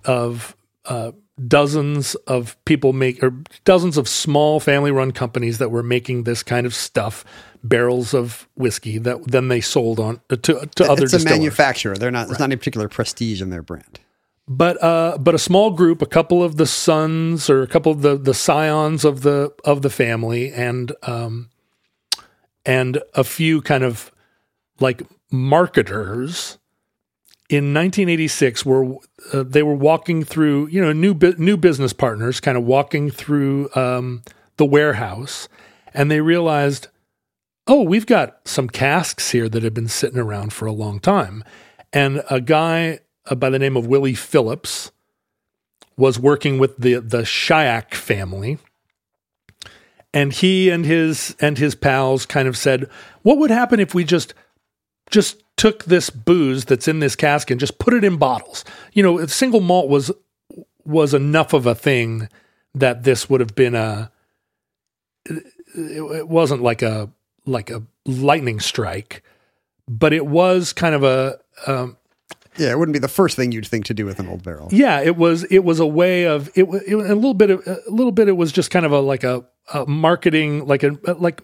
of uh, dozens of people make or dozens of small family-run companies that were making this kind of stuff, barrels of whiskey that then they sold on uh, to to other it's a distillers. manufacturer. They're not. It's not any particular prestige in their brand. but uh, but a small group, a couple of the sons or a couple of the the scions of the of the family, and um, and a few kind of like marketers in 1986 were uh, they were walking through you know new bu- new business partners kind of walking through um, the warehouse and they realized oh we've got some casks here that have been sitting around for a long time. And a guy uh, by the name of Willie Phillips was working with the the Shiach family. And he and his and his pals kind of said what would happen if we just just took this booze that's in this cask and just put it in bottles. You know, single malt was was enough of a thing that this would have been a. It, it wasn't like a like a lightning strike, but it was kind of a. Um, Yeah, it wouldn't be the first thing you'd think to do with an old barrel. yeah, it was. It was a way of it. it a little bit of a little bit. It was just kind of a like a, a marketing, like a like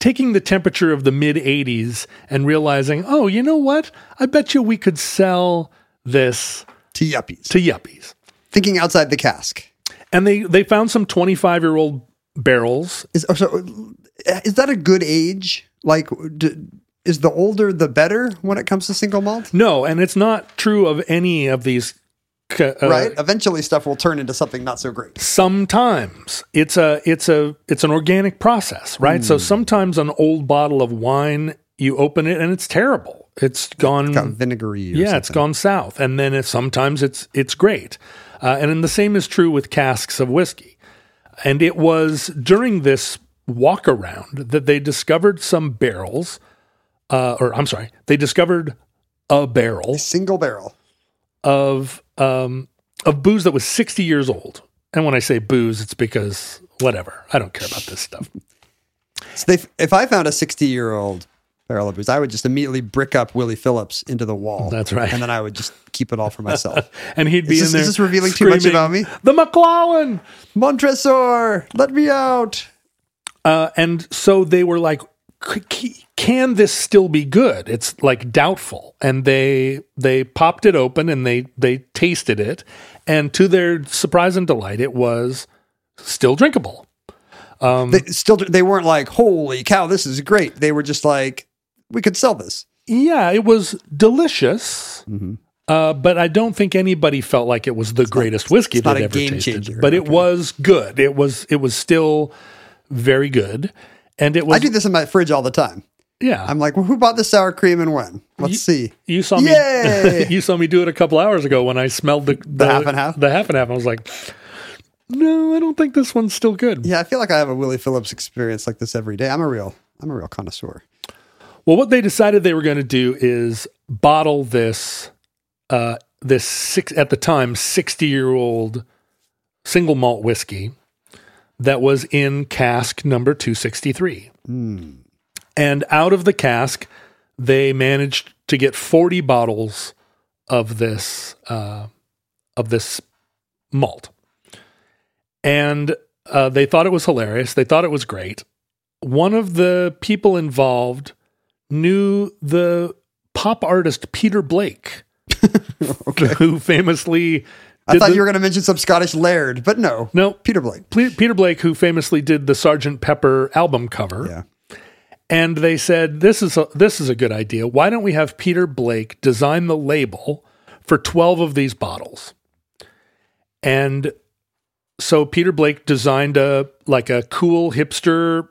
taking the temperature of the mid '80s and realizing, oh, you know what? I bet you we could sell this To yuppies. to yuppies. Thinking outside the cask. And they they found some 25 year old barrels. Is oh, so? Is that a good age? Like, d- is the older the better when it comes to single malt? No, and it's not true of any of these. Uh, right. Eventually, stuff will turn into something not so great. sometimes it's a it's a it's an organic process right so sometimes an old bottle of wine you open it and it's terrible it's gone Got vinegary. Or yeah it's gone south and then it's sometimes it's it's great uh, and then the same is true with casks of whiskey and it was during this walk around that they discovered some barrels uh, or i'm sorry they discovered a barrel a single barrel. of um, of booze that was 60 years old. And when I say booze, it's because whatever. I don't care about this stuff. So they, if I found a sixty-year-old barrel of booze, I would just immediately brick up Willie Phillips into the wall. That's right. and then I would just keep it all for myself. [LAUGHS] And he'd be Is in this- there. is this revealing too much about me? The Macallan. Montresor, let me out. Uh, and so they were like, "C- c- "Can this still be good?" It's like doubtful. And they they popped it open and they they tasted it, and to their surprise and delight, it was still drinkable. Um, They still, they weren't like, "Holy cow, this is great." They were just like, "We could sell this." Yeah, it was delicious. Uh, but I don't think anybody felt like it was the greatest whiskey not they'd a ever game tasted. changer. But it was good. It was it was still very good, and it was I do this in my fridge all the time. Yeah. I'm like, well, who bought the sour cream and when? Let's You- see. You saw me. [LAUGHS] You saw me do it a couple hours ago when I smelled the, the, half and half? The half and half. I was like, no, I don't think this one's still good. Yeah, I feel like I have a Willie Phillips experience like this every day. I'm a real, I'm a real connoisseur. Well, what they decided they were going to do is bottle this, uh, this six at the time sixty year old single malt whiskey that was in cask number two sixty three, and out of the cask they managed to get forty bottles of this uh, of this malt, and uh, they thought it was hilarious. They thought it was great. One of the people involved knew the pop artist Peter Blake, [LAUGHS] who famously. I thought the- you were going to mention some Scottish laird, but no, no Peter Blake. Ple- Peter Blake, who famously did the Sergeant Pepper album cover, Yeah, and they said this is a, this is a good idea. Why don't we have Peter Blake design the label for twelve of these bottles? And so Peter Blake designed a like a cool hipster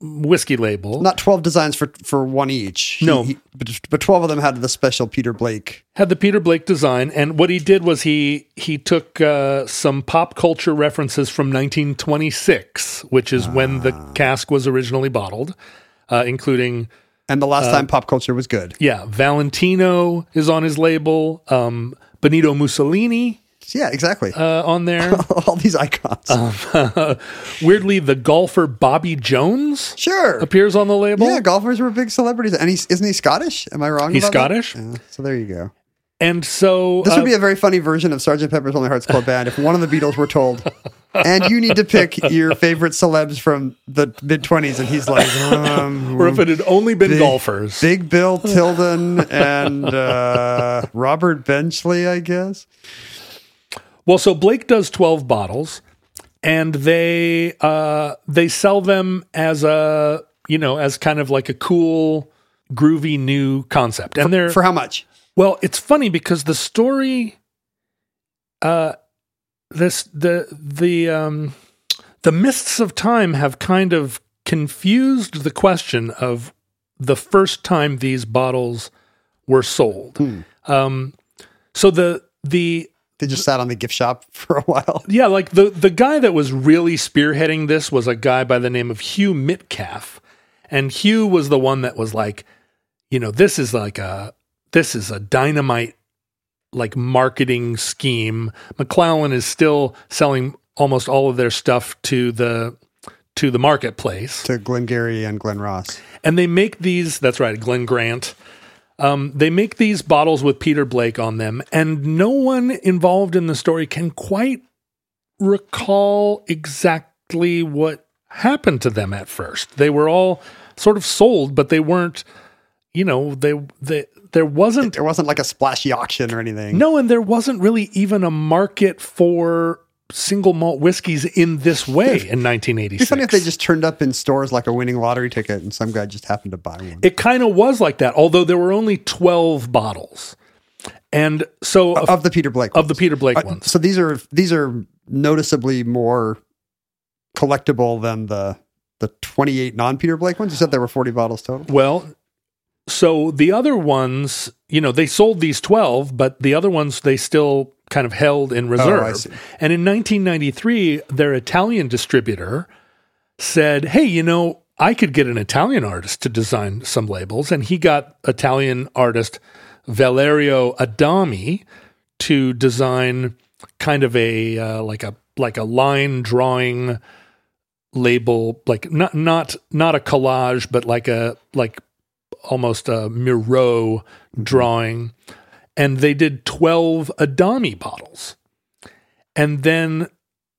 whiskey label. not twelve designs for for one each. He- No. he- but, but twelve of them had the special Peter Blake. had the Peter Blake design, and what he did was he he took uh, some pop culture references from 1926, which is when the cask was originally bottled, uh, including And the Uh, last time pop culture was good. yeah, Valentino is on his label, um, Benito Mussolini Yeah, exactly. uh, on there. [LAUGHS] All these icons. [LAUGHS] Weirdly, the golfer Bobby Jones sure. appears on the label. Yeah, golfers were big celebrities, and he's isn't he Scottish? Am I wrong? He's about that? Scottish? Yeah, so there you go. and so This uh, would be a very funny version of Sergeant Pepper's Lonely Hearts Club Band if one of the Beatles were told, [LAUGHS] and you need to pick your favorite celebs from the mid twenties, and he's like, um, or if it had only been Big- golfers. Big Bill Tilden and uh, Robert Benchley, I guess. Well, so Blake does 12 bottles and they uh they sell them as a, you know, as kind of like a cool groovy new concept. And they're For how much? well, it's funny because the story uh this the the um the mists of time have kind of confused the question of the first time these bottles were sold. Um so the the They just sat on the gift shop [LAUGHS] for a while. yeah, like the the guy that was really spearheading this was a guy by the name of Hugh Mitcalf, and Hugh was the one that was like, you know, this is like a this is a dynamite like marketing scheme. Macallan is still selling almost all of their stuff to the to the marketplace, To Glengarry and Glen Ross. and they make these. That's right, Glen Grant. Um, they make these bottles with Peter Blake on them, and no one involved in the story can quite recall exactly what happened to them at first. They were all sort of sold, but they weren't. You know, they they there wasn't It wasn't like a splashy auction or anything. no, and there wasn't really even a market for single malt whiskeys in this way in 1986. It'd be funny if they just turned up in stores like a winning lottery ticket and some guy just happened to buy one. It kind of was like that, although there were only 12 bottles. And so of the Peter Blake of the. Peter Blake Uh, ones. So these are these are noticeably more collectible than the the 28 non Peter Blake ones. You said there were 40 bottles total. Well, so the other ones, you know, they sold these 12, but the other ones they still kind of held in reserve. see. And in 1993, their Italian distributor said, "Hey, you know, I could get an Italian artist to design some labels." And he got Italian artist Valerio Adami to design kind of a uh, like a like a line drawing label like not not not a collage but like a like almost a Miro drawing. And they did 12 Adami bottles. And then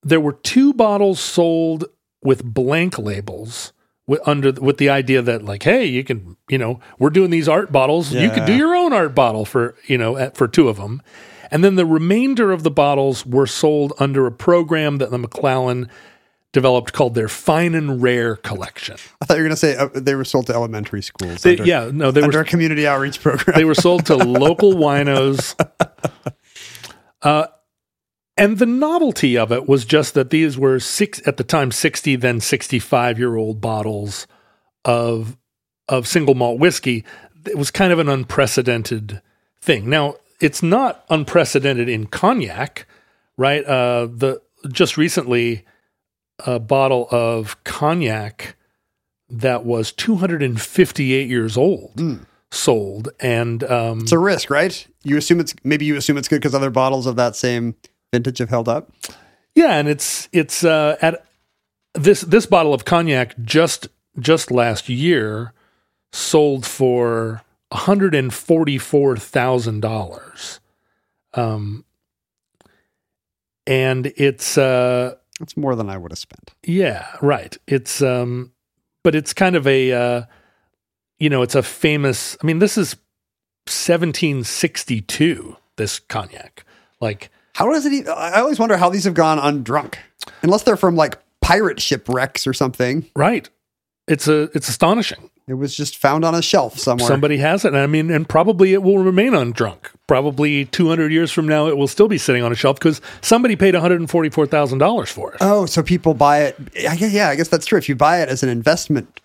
there were two bottles sold with blank labels with under with the idea that like hey you can you know we're doing these art bottles. You could do your own art bottle for you know at, for two of them and then the remainder of the bottles were sold under a program that the Macallan developed called their fine and rare collection I thought you were going to say uh, they were sold to elementary schools. They- under, yeah no they under were a community outreach program. they were sold to [LAUGHS] local winos. Uh, and the novelty of it was just that these were six at the time 60 then 65 year old bottles of of single malt whiskey, it was kind of an unprecedented thing. Now, it's not unprecedented in cognac, right? Uh, the just recently, a bottle of cognac that was 258 years old sold, and um, It's a risk, right? You assume it's maybe you assume it's good because other bottles of that same vintage have held up. Yeah, and it's it's uh, at this this bottle of cognac just just last year sold for one hundred and forty four thousand dollars, um, and it's uh, That's more than I would have spent. yeah right. It's um, but it's kind of a uh, you know it's a famous. I mean, this is seventeen sixty two. This cognac, like How does it? Even, I always wonder how these have gone undrunk, unless they're from like pirate shipwrecks or something. right. It's a it's astonishing. It was just found on a shelf somewhere. Somebody has it. And I mean, and probably it will remain undrunk. Probably 200 years from now, it will still be sitting on a shelf because somebody paid $144,000 for it. Oh, so people buy it. I guess, yeah, I guess that's true. If you buy it as an investment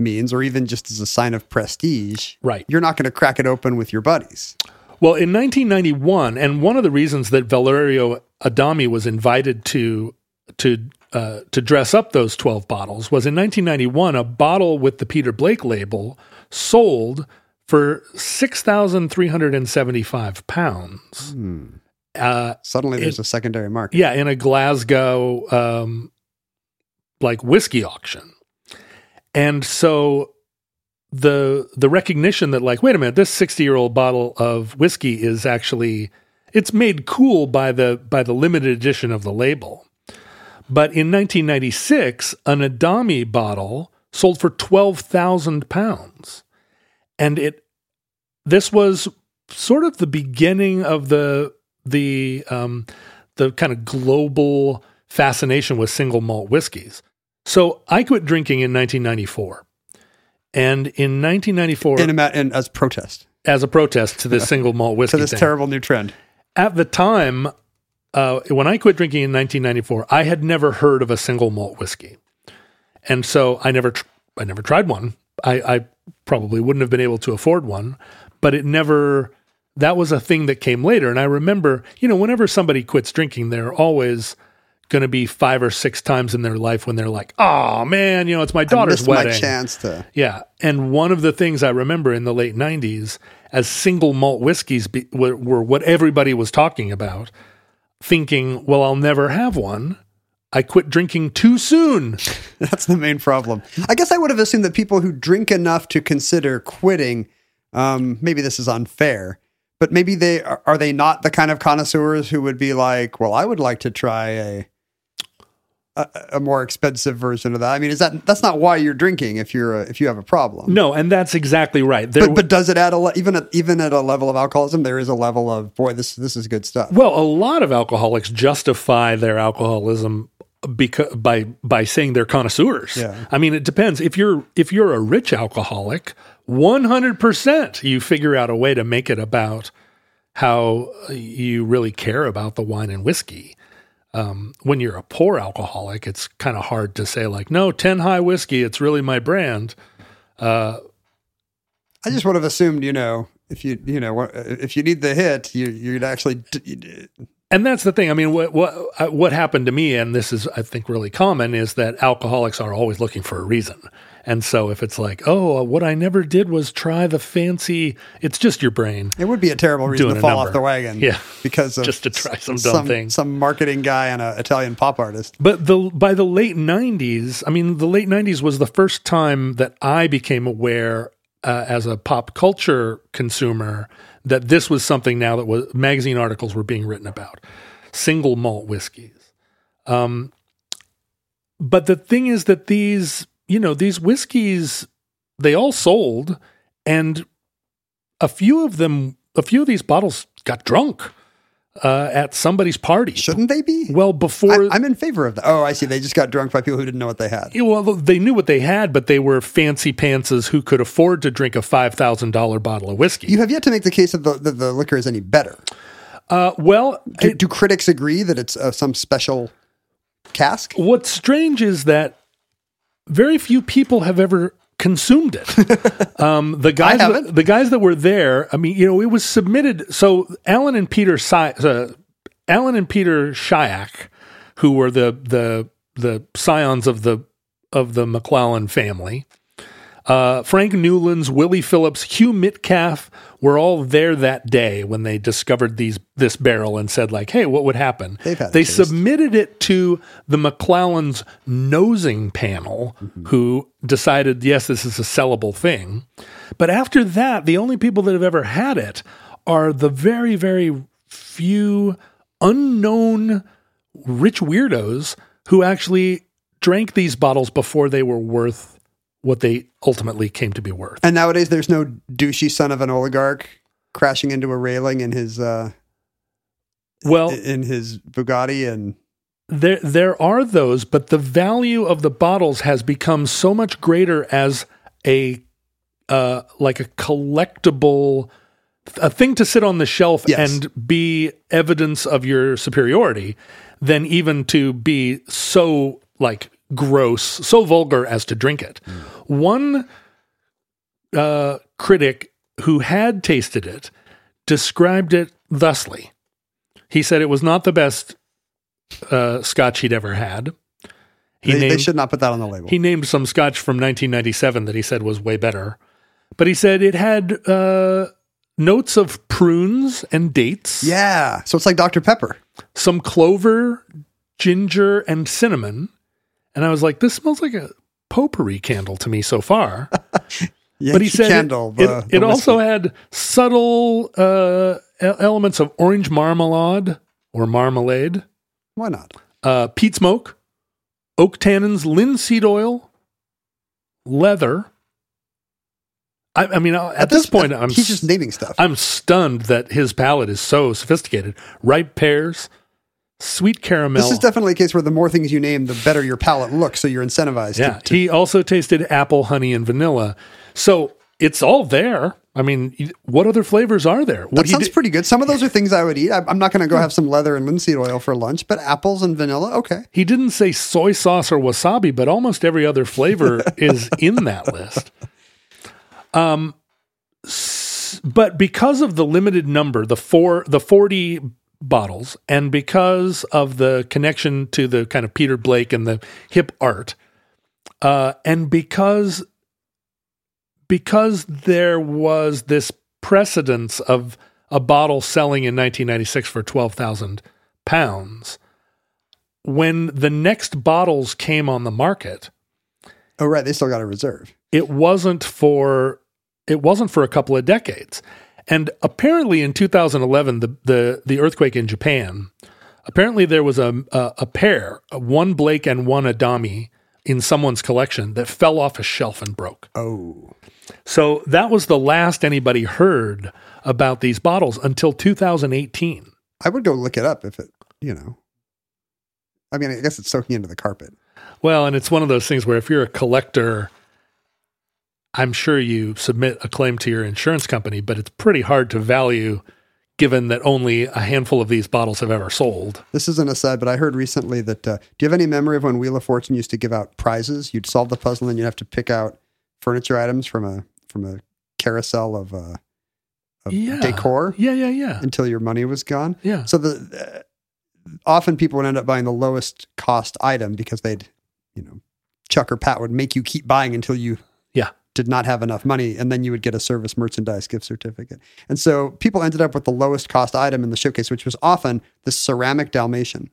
means, or even just as a sign of prestige, Right. You're not going to crack it open with your buddies. Well, in 1991, and one of the reasons that Valerio Adami was invited to to uh, to dress up those 12 bottles was in 1991, a bottle with the Peter Blake label sold for 6,375 pounds. Uh, Suddenly, there's a secondary market. yeah, in a Glasgow um, like whiskey auction. And so the the recognition that like wait a minute this 60 year old bottle of whiskey is actually it's made cool by the by the limited edition of the label but in 1996 an adami bottle sold for 12,000 pounds and it this was sort of the beginning of the the um the kind of global fascination with single malt whiskeys so i quit drinking in 1994 and in 1994 In, a, ma- as protest as a protest to this [LAUGHS] single malt whiskey to this thing. terrible new trend. At the time, uh, when I quit drinking in 1994, I had never heard of a single malt whiskey, and so I never, tr- I never tried one. I, I probably wouldn't have been able to afford one, but it never. That was a thing that came later, and I remember, you know, whenever somebody quits drinking, they're always going to be five or six times in their life when they're like, "Oh man, you know, it's my daughter's wedding." my chance to. Yeah, and one of the things I remember in the late '90s, as single malt whiskeys be, were, were what everybody was talking about, thinking, "Well, I'll never have one." I quit drinking too soon. [LAUGHS] That's the main problem. I guess I would have assumed that people who drink enough to consider quitting, um, maybe this is unfair, but maybe they are, are they not the kind of connoisseurs who would be like, well, I would like to try a, a a more expensive version of that. I mean, is that that's not why you're drinking if you're a, if you have a problem. No, and that's exactly right. There, But, but does it add a le- even at even at a level of alcoholism? There is a level of boy, this this is good stuff. well, a lot of alcoholics justify their alcoholism because by by saying they're connoisseurs. Yeah. I mean, it depends. If you're if you're a rich alcoholic, one hundred percent, you figure out a way to make it about how you really care about the wine and whiskey. Um, when you're a poor alcoholic, it's kind of hard to say like, no, ten high whiskey, it's really my brand. I just would have assumed, you know, if you you know if you need the hit, you you'd actually And that's the thing. I mean, what what uh, what happened to me, and this is, I think, really common, is that alcoholics are always looking for a reason. And so, if it's like, oh, what I never did was try the fancy, it's just your brain. It would be a terrible reason to fall off the wagon. Yeah. Because of Just to try some dumb some, thing. Some marketing guy and an Italian pop artist. But the by the late '90s, I mean, the late '90s was the first time that I became aware, uh, as a pop culture consumer, that this was something now that was magazine articles were being written about single malt whiskeys. Um, but the thing is that these, you know, these whiskeys, they all sold, and a few of them, a few of these bottles got drunk uh, at somebody's party. Shouldn't they be? Well, before I, I'm in favor of that. Oh, I see. They just got drunk by people who didn't know what they had. Yeah, well, they knew what they had, but they were fancy pantses who could afford to drink a five thousand dollar bottle of whiskey. You have yet to make the case that the, that the liquor is any better. uh, well, Do, it- do critics agree that it's uh, some special cask? what's strange is that very few people have ever consumed it. [LAUGHS] um, the guys, that, the guys that were there. I mean, you know, it was submitted. So Alan and Peter, Si- uh, Alan and Peter Shiach, who were the the the scions of the of the Macallan family. Uh, Frank Newlands, Willie Phillips, Hugh Metcalf were all there that day when they discovered these this barrel and said like, "Hey, what would happen?" They submitted it to the Macallan's nosing panel, Mm-hmm. who decided, "Yes, this is a sellable thing." But after that, the only people that have ever had it are the very, very few unknown rich weirdos who actually drank these bottles before they were worth what they ultimately came to be worth. And nowadays, there's no douchey son of an oligarch crashing into a railing in his uh, Well, in his Bugatti, and there there are those, but the value of the bottles has become so much greater as a uh, like a collectible a thing to sit on the shelf Yes. and be evidence of your superiority than even to be so like gross, so vulgar as to drink it. One uh, critic who had tasted it described it thusly. He said it was not the best uh, scotch he'd ever had. He they, they should not put that on the label. he named some scotch from 1997 that he said was way better, but he said it had uh, notes of prunes and dates, yeah, so it's like Dr Pepper. some clover, ginger, and cinnamon. And I was like, this smells like a potpourri candle to me so far. [LAUGHS] Yeah, but he said it- candle. it, the- it, the also had subtle uh, elements of orange marmalade or marmalade, why not? uh, peat smoke, oak tannins, linseed oil, leather. I, I mean, uh, at, this, point, I'm he's just naming stuff. I'm stunned that his palate is so sophisticated. Ripe pears, sweet caramel. This is definitely a case where the more things you name, the better your palate looks. So you're incentivized. to- yeah. to, he also tasted apple, honey, and vanilla. So it's all there. I mean, what other flavors are there? What that sounds pretty good. Some of those are things I would eat. I'm not going to go have some leather and linseed oil for lunch, but apples and vanilla, okay. He didn't say soy sauce or wasabi, but almost every other flavor [LAUGHS] is in that list. Um, but because of the limited number, the four, the forty bottles, and because of the connection to the kind of Peter Blake and the hip art, uh, and because because there was this precedence of a bottle selling in 1996 for twelve thousand pounds when the next bottles came on the market, Oh, right. They still got a reserve. it wasn't for it wasn't for a couple of decades. And apparently in 2011 the the, the earthquake in Japan, apparently there was a, a a pair, one Blake and one Adami in someone's collection that fell off a shelf and broke. Oh, So that was the last anybody heard about these bottles until 2018. I would go look it up if it, you know. I mean, I guess it's soaking into the carpet. Well, and it's one of those things where if you're a collector, I'm sure you submit a claim to your insurance company, but it's pretty hard to value given that only a handful of these bottles have ever sold. This is an aside, but I heard recently that. Uh, do you have any memory of when Wheel of Fortune used to give out prizes? You'd solve the puzzle, and you'd have to pick out furniture items from a from a carousel of, uh, of Yeah. decor Yeah, yeah, yeah. until your money was gone. Yeah. So the uh, often people would end up buying the lowest cost item because they'd, you know, Chuck or Pat would make you keep buying until you. Did not have enough money, and then you would get a service merchandise gift certificate. And so people ended up with the lowest cost item in the showcase, which was often the ceramic Dalmatian.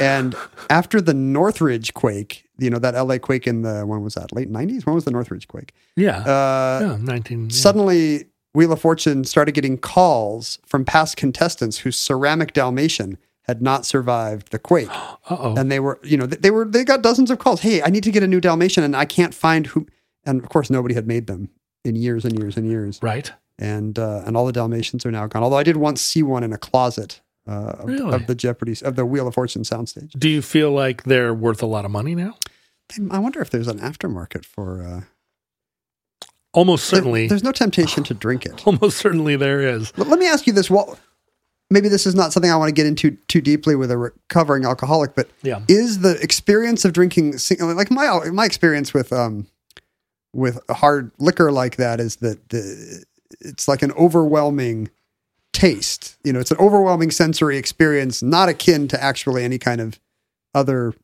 And [LAUGHS] after the Northridge quake, you know that LA quake in the when was that late nineties? When was the Northridge quake? Yeah. Uh, yeah, 19. yeah. Suddenly, Wheel of Fortune started getting calls from past contestants whose ceramic Dalmatian had not survived the quake, [GASPS] Uh-oh. and they were, you know, they were they got dozens of calls. Hey, I need to get a new Dalmatian, and I can't find who. And of course, nobody had made them in years and years and years, Right. and uh, and all the Dalmatians are now gone. Although I did once see one in a closet uh, of, Really? of the Jeopardy of the Wheel of Fortune soundstage. Do you feel like they're worth a lot of money now? I wonder if there's an aftermarket for. Uh, Almost there- certainly. there's no temptation to drink it. [LAUGHS] almost certainly there is. Let let me ask you this: What? Maybe this is not something I want to get into too deeply with a recovering alcoholic, but Yeah. is the experience of drinking like my my experience with um with hard liquor like that is that the it's like an overwhelming taste. You know, it's an overwhelming sensory experience, not akin to actually any kind of other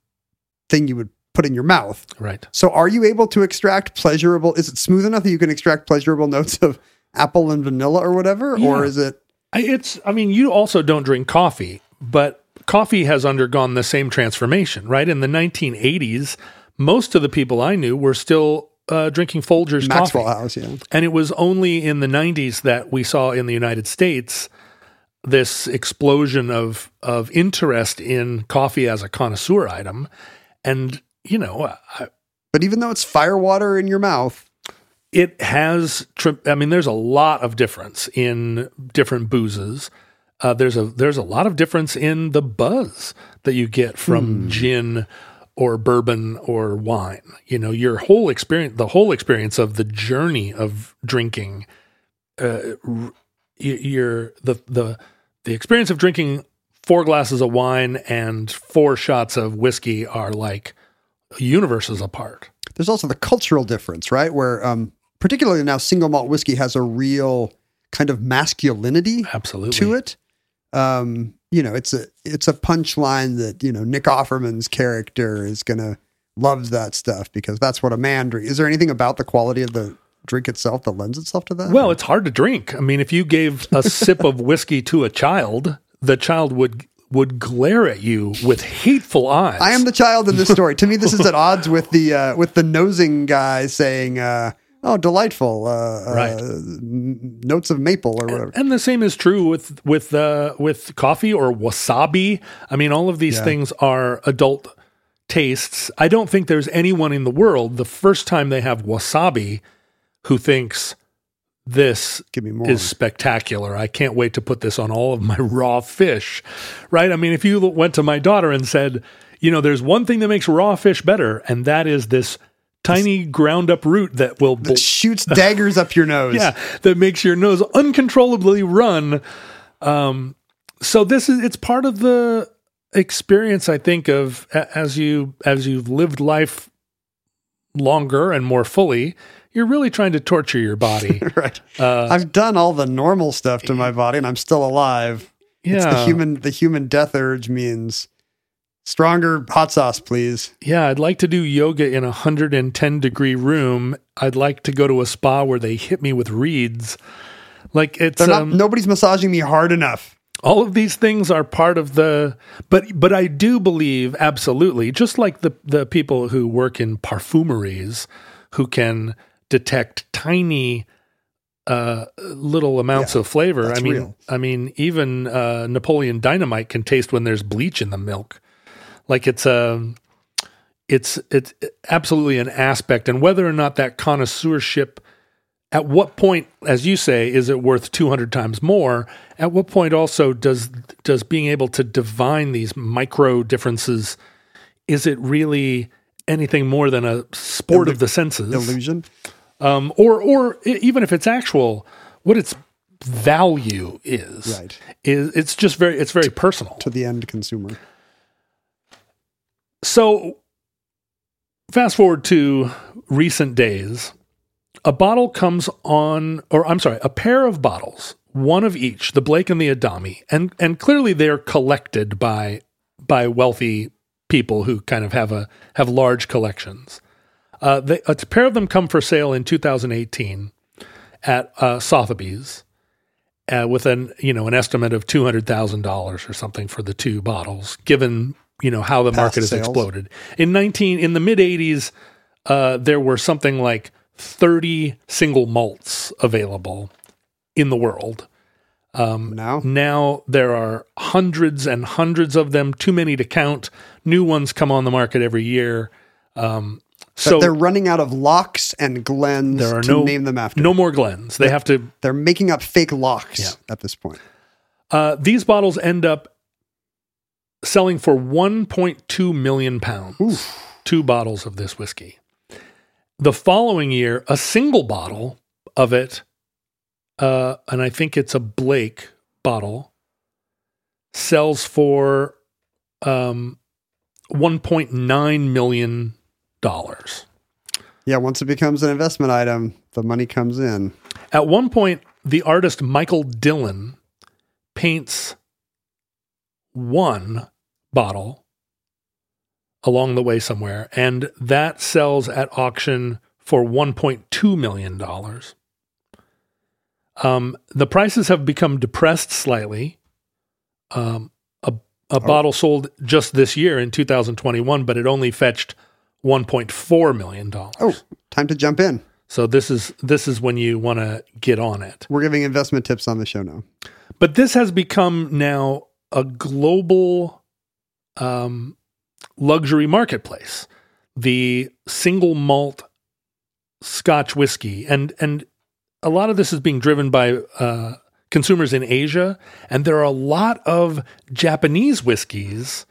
thing you would put in your mouth. Right. So, are you able to extract pleasurable? Is it smooth enough that you can extract pleasurable notes of apple and vanilla or whatever, or is it? I- It's, I mean, you also don't drink coffee, but coffee has undergone the same transformation, right? In the 1980s, most of the people I knew were still uh, drinking Folgers Maxwell coffee. House, yeah. And it was only in the 90s that we saw in the United States this explosion of of interest in coffee as a connoisseur item. And, you know, I, But even though it's fire water in your mouth, it has tri- i mean there's a lot of difference in different boozes uh, there's a there's a lot of difference in the buzz that you get from gin or bourbon or wine you know your whole experience the whole experience of the journey of drinking uh, your the the the experience of drinking four glasses of wine and four shots of whiskey are like universes apart there's also the cultural difference, right? Where, um, particularly now, single malt whiskey has a real kind of masculinity absolutely to it. Um, you know, it's a it's a punchline that you know Nick Offerman's character is gonna love that stuff because that's what a man drinks. Is there anything about the quality of the drink itself that lends itself to that? Well, it's hard to drink. I mean, if you gave a sip of whiskey to a child, the child would would glare at you with hateful eyes. I am the child in this story. to me, this is at odds with the uh, with the nosing guy saying, uh, "Oh, delightful, uh, Right. uh, notes of maple or whatever." and the same is true with with uh, with coffee or wasabi. I mean, all of these Yeah. things are adult tastes. I don't think there's anyone in the world the first time they have wasabi who thinks this Give me more. is spectacular. I can't wait to put this on all of my [LAUGHS] raw fish. Right? I mean, if you went to my daughter and said, you know, there's one thing that makes raw fish better, and that is this tiny ground up root that will bl- That shoots daggers up your nose. [LAUGHS] yeah, that makes your nose uncontrollably run. Um, so this is it's part of the experience, I think, of as you as you've lived life longer and more fully, you're really trying to torture your body. [LAUGHS] right. Uh, I've done all the normal stuff to my body, and I'm still alive. It's the yeah, human the human death urge means stronger hot sauce, please. yeah. I'd like to do yoga in a hundred and ten degree room. I'd like to go to a spa where they hit me with reeds. Like it's not. um, nobody's massaging me hard enough. all of these things are part of the but but I do believe absolutely just like the the people who work in parfumeries who can detect tiny uh little amounts Yeah, of flavor I mean real. I mean even uh Napoleon dynamite can taste when there's bleach in the milk like it's a it's it's absolutely an aspect and whether or not that connoisseurship at what point as you say is it worth 200 times more at what point also does does being able to divine these micro differences is it really anything more than a sport of the senses Illusion. um, or or even if it's actual what its value is Right. is it's just very it's very personal to the end consumer. So, fast forward to recent days, a bottle comes on, or I'm sorry, a pair of bottles, one of each, the Blake and the Adami, and and clearly they're collected by by wealthy people who kind of have a have large collections. Uh, they, a pair of them come for sale in 2018 at uh, Sotheby's. Uh, with an you know an estimate of two hundred thousand dollars or something for the two bottles, given you know how the Past market has sales. exploded. In nineteen in the mid eighties, uh, there were something like thirty single malts available in the world. Now, Now there are hundreds and hundreds of them, too many to count. New ones come on the market every year. Um, so so they're running out of locks and glens there are to no name them after. No more Glens. They have to They're making up fake locks Yeah. at this point. Uh, these bottles end up selling for 1.2 million pounds. Two bottles of this whiskey. The following year, a single bottle of it, uh, and I think it's a Blake bottle, sells for um, 1.9 million dollars. Yeah, once it becomes an investment item, the money comes in. At one point, the artist Michael Dillon paints one bottle along the way somewhere, and that sells at auction for $1.2 million. Um, the prices have become depressed slightly. Um, a, a bottle sold just this year in 2021, but it only fetched $1.4 million. Oh, time to jump in. So this is this is when you want to get on it. We're giving investment tips on the show now. But this has become now a global um, luxury marketplace. The single malt Scotch whiskey, and and a lot of this is being driven by uh, consumers in Asia, and there are a lot of Japanese whiskeys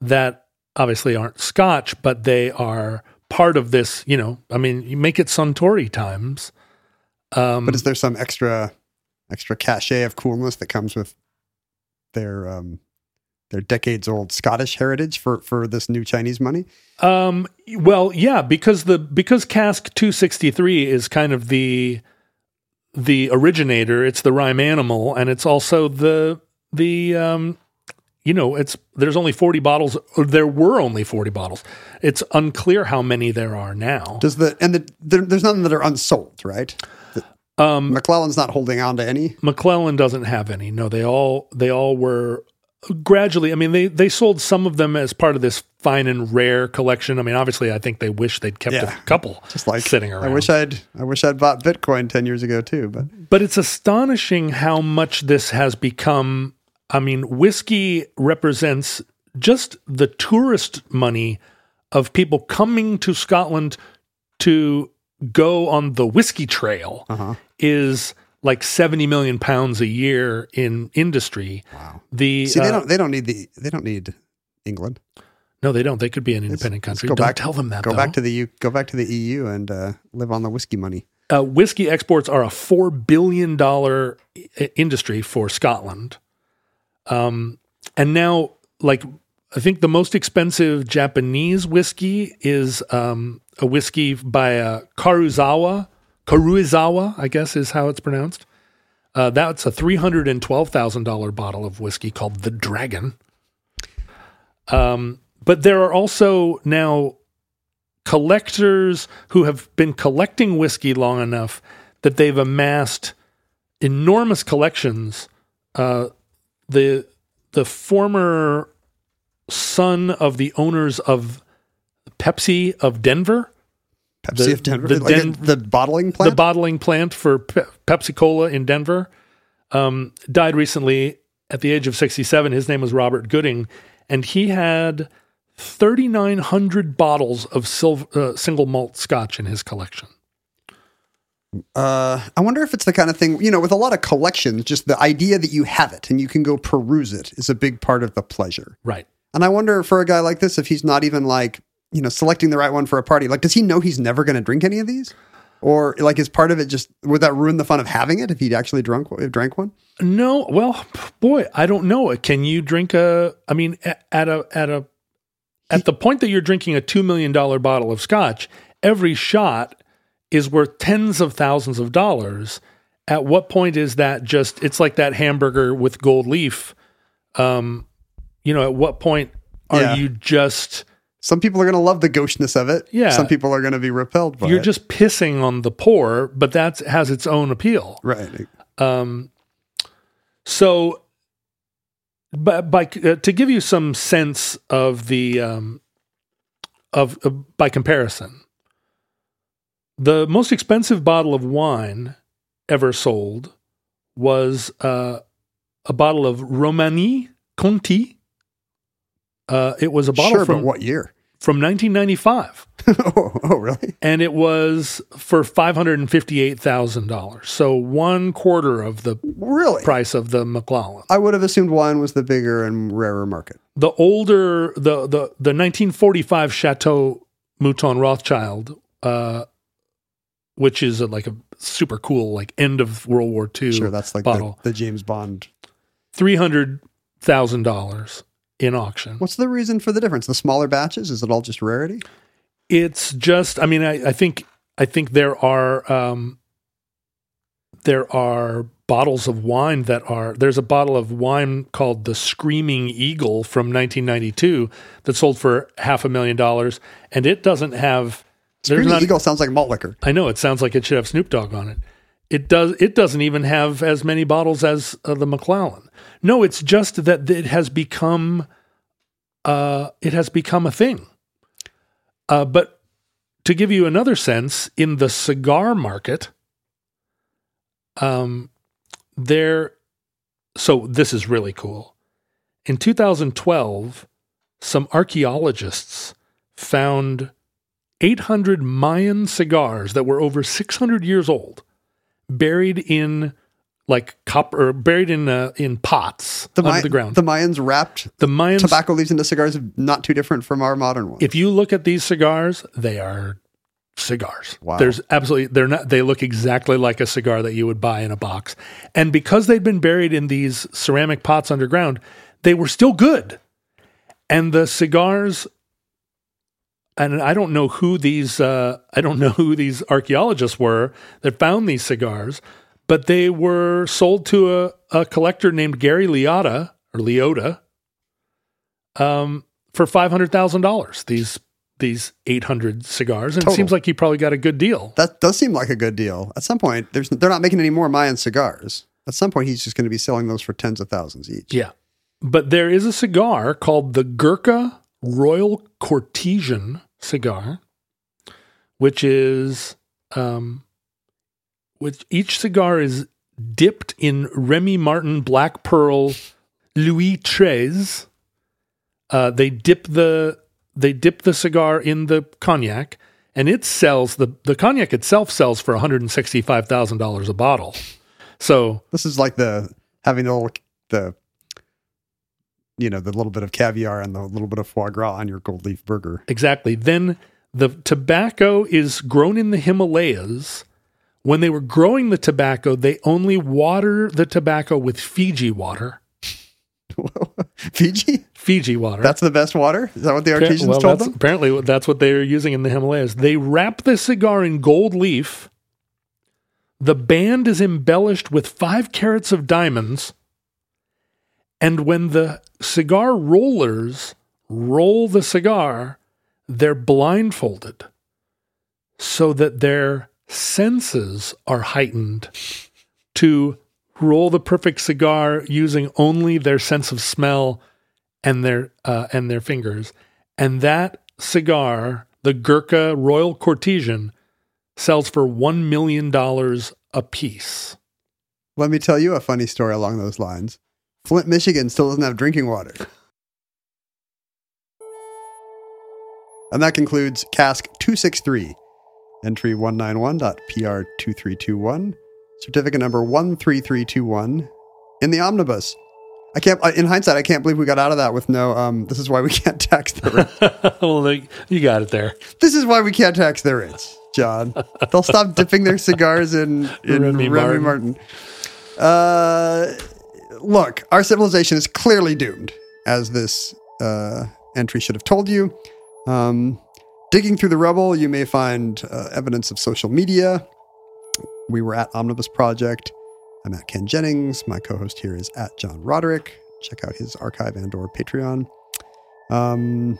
that obviously aren't Scotch, but they are part of this. You know, I mean, you make it Suntory times. Um, But is there some extra extra cachet of coolness that comes with their um their decades old Scottish heritage for for this new Chinese money? Um, well, yeah, because the because cask 263 is kind of the the originator, it's the rhyme animal and it's also the the um you know, it's there's only 40 bottles or there were only 40 bottles. It's unclear how many there are now. Does the and the there, there's none that are unsold, right? Um Macallan's not holding on to any. Macallan doesn't have any. No, they all they all were gradually. I mean, they they sold some of them as part of this fine and rare collection. I mean, obviously, I think they wish they'd kept Yeah. a couple Just like sitting around. I wish I'd I wish I'd bought Bitcoin ten years ago too, but But it's astonishing how much this has become. I mean, whiskey represents just the tourist money of people coming to Scotland to go on the whiskey trail Uh-huh. is like 70 million pounds a year in industry. wow. The See, they uh, don't they don't need the they don't need England. no, they don't. They could be an independent Let's country. go Don't back- tell them that. Go though. back to the U, go back to the EU and uh, live on the whiskey money. uh, whiskey exports are a four billion dollar i- industry for Scotland, um, and now like I think the most expensive Japanese whiskey is um, a whiskey by uh, Karuzawa. Karuizawa, I guess is how it's pronounced. Uh, that's a three hundred and twelve thousand dollar bottle of whiskey called the Dragon. Um, but there are also now collectors who have been collecting whiskey long enough that they've amassed enormous collections. Uh, the the former son of the owners of Pepsi of Denver, Pepsi The- of Denver, the like Den- the, bottling plant. the bottling plant for Pe- Pepsi Cola in Denver, um, died recently at the age of 67. His name was Robert Gooding, and he had 3,900 bottles of silver, uh, single malt scotch in his collection. Uh, I wonder if it's the kind of thing, you know, with a lot of collections, just the idea that you have it and you can go peruse it is a big part of the pleasure. Right. And I wonder for a guy like this, if he's not even like, you know, selecting the right one for a party, like, does he know he's never going to drink any of these? Or like, is part of it just, would that ruin the fun of having it if he'd actually drunk, drank one? No, well, boy, I don't know. Can you drink a? I mean, at a at a at the point that you're drinking a two million dollar bottle of scotch, every shot is worth tens of thousands of dollars. At what point is that just? It's like that hamburger with gold leaf. Um, you know, at what point are Yeah. you just? Some people are going to love the gaucheness of it. Yeah. Some people are going to be repelled by it. You're it. just pissing on the poor, but that has its own appeal. right. Um, so, by, by uh, to give you some sense of the um, of uh, by comparison, the most expensive bottle of wine ever sold was uh, a bottle of Romani Conti. Uh, it was a bottle Sure, from what year? from 1995 [LAUGHS] oh, oh, really? and it was for five hundred and fifty-eight thousand dollars. So one quarter of the Really? price of the Macallan. I would have assumed wine was the bigger and rarer market. The older the the the 1945 Chateau Mouton Rothschild, uh, which is a, like a super cool like end of World War II Sure, that's like the, the James Bond. three hundred thousand dollars in auction. What's the reason for the difference? The smaller batches? Is it all just rarity? It's just, I mean, I, I think I think there are um, there are bottles of wine that are there's a bottle of wine called the Screaming Eagle from 1992 that sold for half a million dollars, and it doesn't have. Screaming not- Eagle sounds like malt liquor. I know it sounds like it should have Snoop Dogg on it. It does. It doesn't even have as many bottles as uh, the Macallan. No, it's just that it has become, uh, it has become a thing. Uh, but to give you another sense, in the cigar market, um, there. So this is really cool. In 2012, some archaeologists found 800 Mayan cigars that were over 600 years old, buried in like copper, buried in uh, in pots The, under the ground. the Mayans wrapped The Mayans, tobacco leaves into cigars, not too different from our modern ones. if you look at these cigars, they are cigars. Wow. There's absolutely they're not they look exactly like a cigar that you would buy in a box. And because they'd been buried in these ceramic pots underground, they were still good. And the cigars and I don't know who these uh, I don't [LAUGHS] know who these archaeologists were that found these cigars, but they were sold to a, a collector named Gary Liotta or Liotta um, for five hundred thousand dollars. These these eight hundred cigars, and Total. it seems like he probably got a good deal. that does seem like a good deal. At some point, there's they're not making any more Mayan cigars. At some point, he's just going to be selling those for tens of thousands each. Yeah, but there is a cigar called the Gurkha Royal Courtesan cigar, which is um, which each cigar is dipped in Remy Martin Black Pearl Louis XIII. Uh, they dip the they dip the cigar in the cognac, and it sells the the cognac itself sells for one hundred and sixty five thousand dollars a bottle. So This is like the having the little, the you know the little bit of caviar and the little bit of foie gras on your gold leaf burger. Exactly. Then the tobacco is grown in the Himalayas. When they were growing the tobacco, they only water the tobacco with Fiji water. [LAUGHS] Fiji, Fiji water. that's the best water. Is that what the artisans well, told them? Apparently, that's what they were using in the Himalayas. They wrap the cigar in gold leaf. The band is embellished with five carats of diamonds. And when the cigar rollers roll the cigar, they're blindfolded so that their senses are heightened to roll the perfect cigar using only their sense of smell and their uh, and their fingers. And that cigar, the Gurkha Royal Courtesan, sells for one million dollars a piece. Let me tell you a funny story along those lines. Flint, Michigan still doesn't have drinking water. And that concludes Cask 263, entry 191.PR2321, certificate number 13321 in the omnibus. I can't, in hindsight, I can't believe we got out of that with no, um, this is why we can't tax the rich. [LAUGHS] well, they, you got it there. this is why we can't tax the rich, John. They'll stop dipping their cigars in, [LAUGHS] in Remy Remy, Martin. Martin. Uh, look, our civilization is clearly doomed, as this uh, entry should have told you. Um, digging through the rubble, you may find uh, evidence of social media. We were at Omnibus Project. I'm at Ken Jennings. My co-host here is at John Roderick. Check out his archive and or Patreon. Um,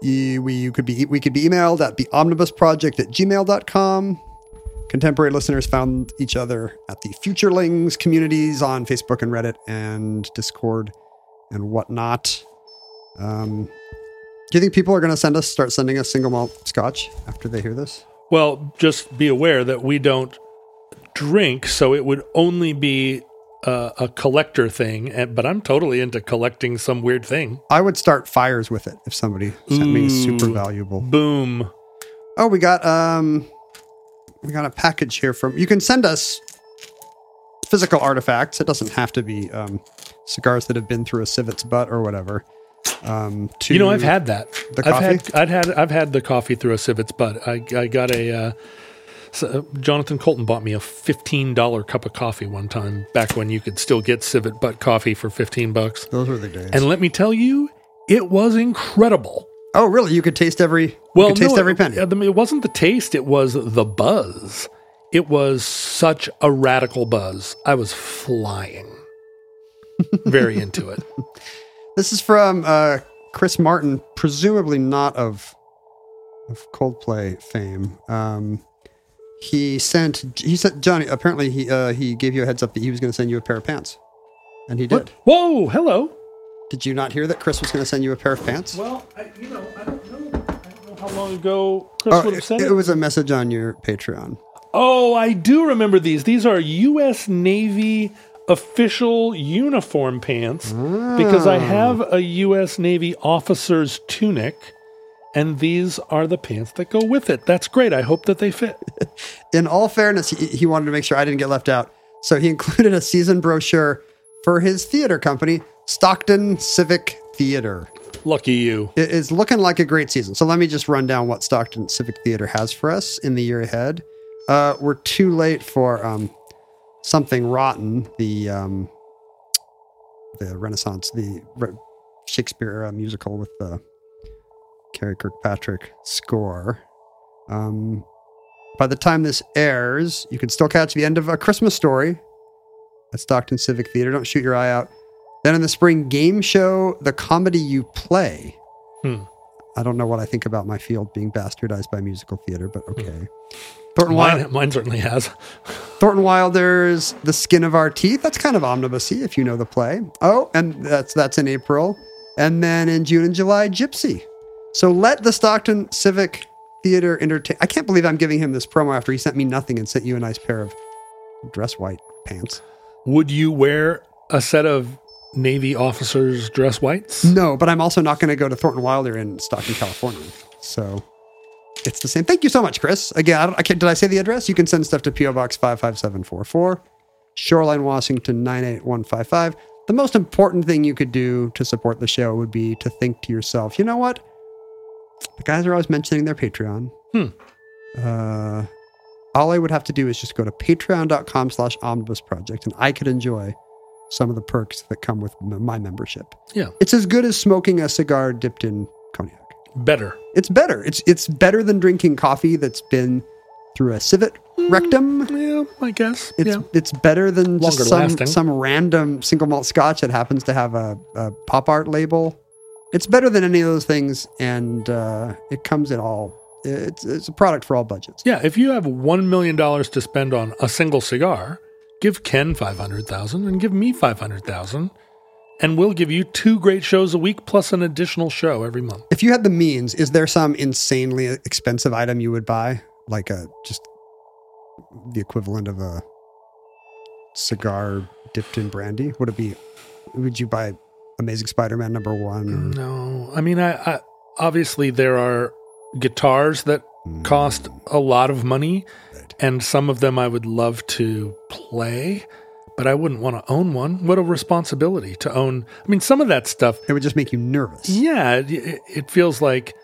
you, we, you could be, we could be emailed at the omnibusproject at gmail.com. Contemporary listeners found each other at the Futurelings communities on Facebook and Reddit and Discord and whatnot. Um, do you think people are going to send us, start sending us single malt scotch after they hear this? Well, just be aware that we don't drink, so it would only be uh, a collector thing. But I'm totally into collecting some weird thing. I would start fires with it if somebody sent me super valuable. Boom. Oh, we got um, we got a package here from. You can send us physical artifacts. It doesn't have to be um, cigars that have been through a civet's butt or whatever. Um, to You know, I've had that. The I've coffee? had, I've had, I've had the coffee through a civet's butt. I, I got a. Uh, so Jonathan Coulton bought me a fifteen dollar cup of coffee one time back when you could still get civet butt coffee for fifteen bucks. those were the days. And let me tell you, it was incredible. Oh, really? You could taste every. Well, could taste every penny. It, it wasn't the taste; it was the buzz. It was such a radical buzz. I was flying, [LAUGHS] very into it. This is from uh, Chris Martin, presumably not of of Coldplay fame. Um, he sent. He said, Johnny. Apparently, he uh, he gave you a heads up that he was going to send you a pair of pants, and he did. Whoa! Hello. Did you not hear that Chris was going to send you a pair of pants? Well, I, you know, I don't know. I don't know how long ago Chris Oh, would have it, sent it it. was a message on your Patreon. Oh, I do remember these. These are U.S. Navy official uniform pants because I ah. have a U.S. Navy officer's tunic, and these are the pants that go with it. That's great. I hope that they fit. [LAUGHS] In all fairness, he, he wanted to make sure I didn't get left out, so he [LAUGHS] included a season brochure for his theater company, Stockton Civic Theater. Lucky you. It is looking like a great season. So let me just run down what Stockton Civic Theater has for us in the year ahead. Uh, we're too late for um, something rotten. The um, the Renaissance, the Re- Shakespeare uh, musical with the Karey Kirkpatrick score. Um, by the time this airs, you can still catch the end of A Christmas Story at Stockton Civic Theater. Don't shoot your eye out. Then in the spring, game show The Comedy You Play. Hmm. I don't know what I think about my field being bastardized by musical theater, but okay. Thornton, Wild- Mine, mine certainly has. Thornton Wilder's The Skin of Our Teeth. That's kind of omnibusy if you know the play. Oh, and that's that's in April. And then in June and July, Gypsy. So let the Stockton Civic Theater entertain. I can't believe I'm giving him this promo after he sent me nothing and sent you a nice pair of dress white pants. Would you wear a set of Navy officers' dress whites? No, but I'm also not going to go to Thornton Wilder in Stockton, California. So it's the same. Thank you so much, Chris. Again, I, don't, I can't. Did I say the address? You can send stuff to PO Box five five seven four four, Shoreline, Washington nine eight one five five. The most important thing you could do to support the show would be to think to yourself, you know what? The guys are always mentioning their Patreon. Hmm. Uh, all I would have to do is just go to patreon.com slash omnibus project and I could enjoy some of the perks that come with my membership. Yeah, It's as good as smoking a cigar dipped in cognac. better. It's better. It's it's better than drinking coffee that's been through a civet rectum. Yeah, I guess. It's yeah. it's better than just some lasting. some random single malt scotch that happens to have a, a pop art label. It's better than any of those things, and uh, it comes in all. It's it's a product for all budgets. Yeah, if you have one million dollars to spend on a single cigar, give Ken five hundred thousand and give me five hundred thousand, and we'll give you two great shows a week plus an additional show every month. If you had the means, is there some insanely expensive item you would buy, like a just the equivalent of a cigar dipped in brandy? Would it be? Would you buy Amazing Spider-Man number one? Or, No, I mean, I, I obviously there are guitars that hmm. cost a lot of money, and some of them I would love to play, but I wouldn't want to own one. What a responsibility to own! I mean, some of that stuff It would just make you nervous. Yeah, it, it- it feels like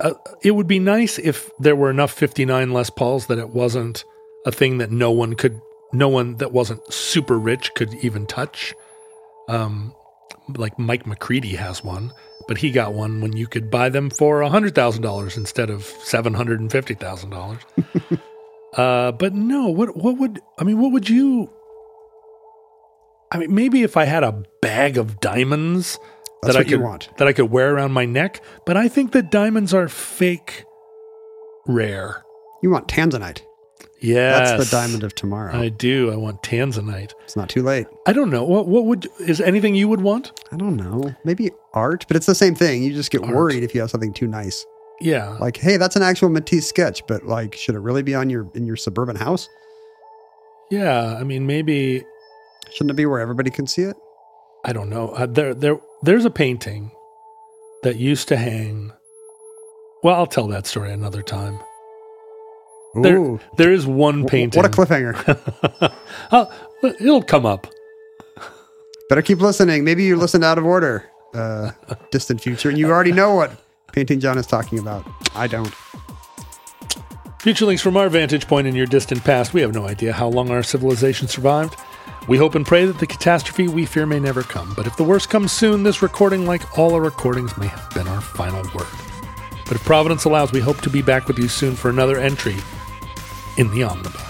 uh, it would be nice if there were enough 59 Les Pauls that it wasn't a thing that no one could, no one that wasn't super rich could even touch. Um, like Mike McCready has one, but he got one when you could buy them for $100,000 instead of $750,000. [LAUGHS] uh, but no, what, what would, I mean, what would you, I mean, maybe if I had a bag of diamonds That's that I could want. that I could wear around my neck, but I think that diamonds are fake rare. You want tanzanite. Yes, That's the diamond of tomorrow. I do. I want tanzanite. it's not too late. I don't know what what would is anything you would want? I don't know. Maybe art, but it's the same thing. You just get Art. worried if you have something too nice. Yeah, Like, hey, that's an actual Matisse sketch, but like, should it really be on your in your suburban house? yeah. I mean, maybe Shouldn't it be where everybody can see it? I don't know. Uh, there there there's a painting that used to hang. Well, I'll tell that story another time. There, there is one painting. What a cliffhanger. [LAUGHS] Oh, it'll come up. Better keep listening. Maybe you listened out of order, uh, distant future, and you already know what painting John is talking about. I don't. Futurelings from our vantage point in your distant past. We have no idea how long our civilization survived. We hope and pray that the catastrophe we fear may never come, but if the worst comes soon, this recording, like all our recordings, may have been our final word. But if Providence allows, we hope to be back with you soon for another entry in the Omnibus.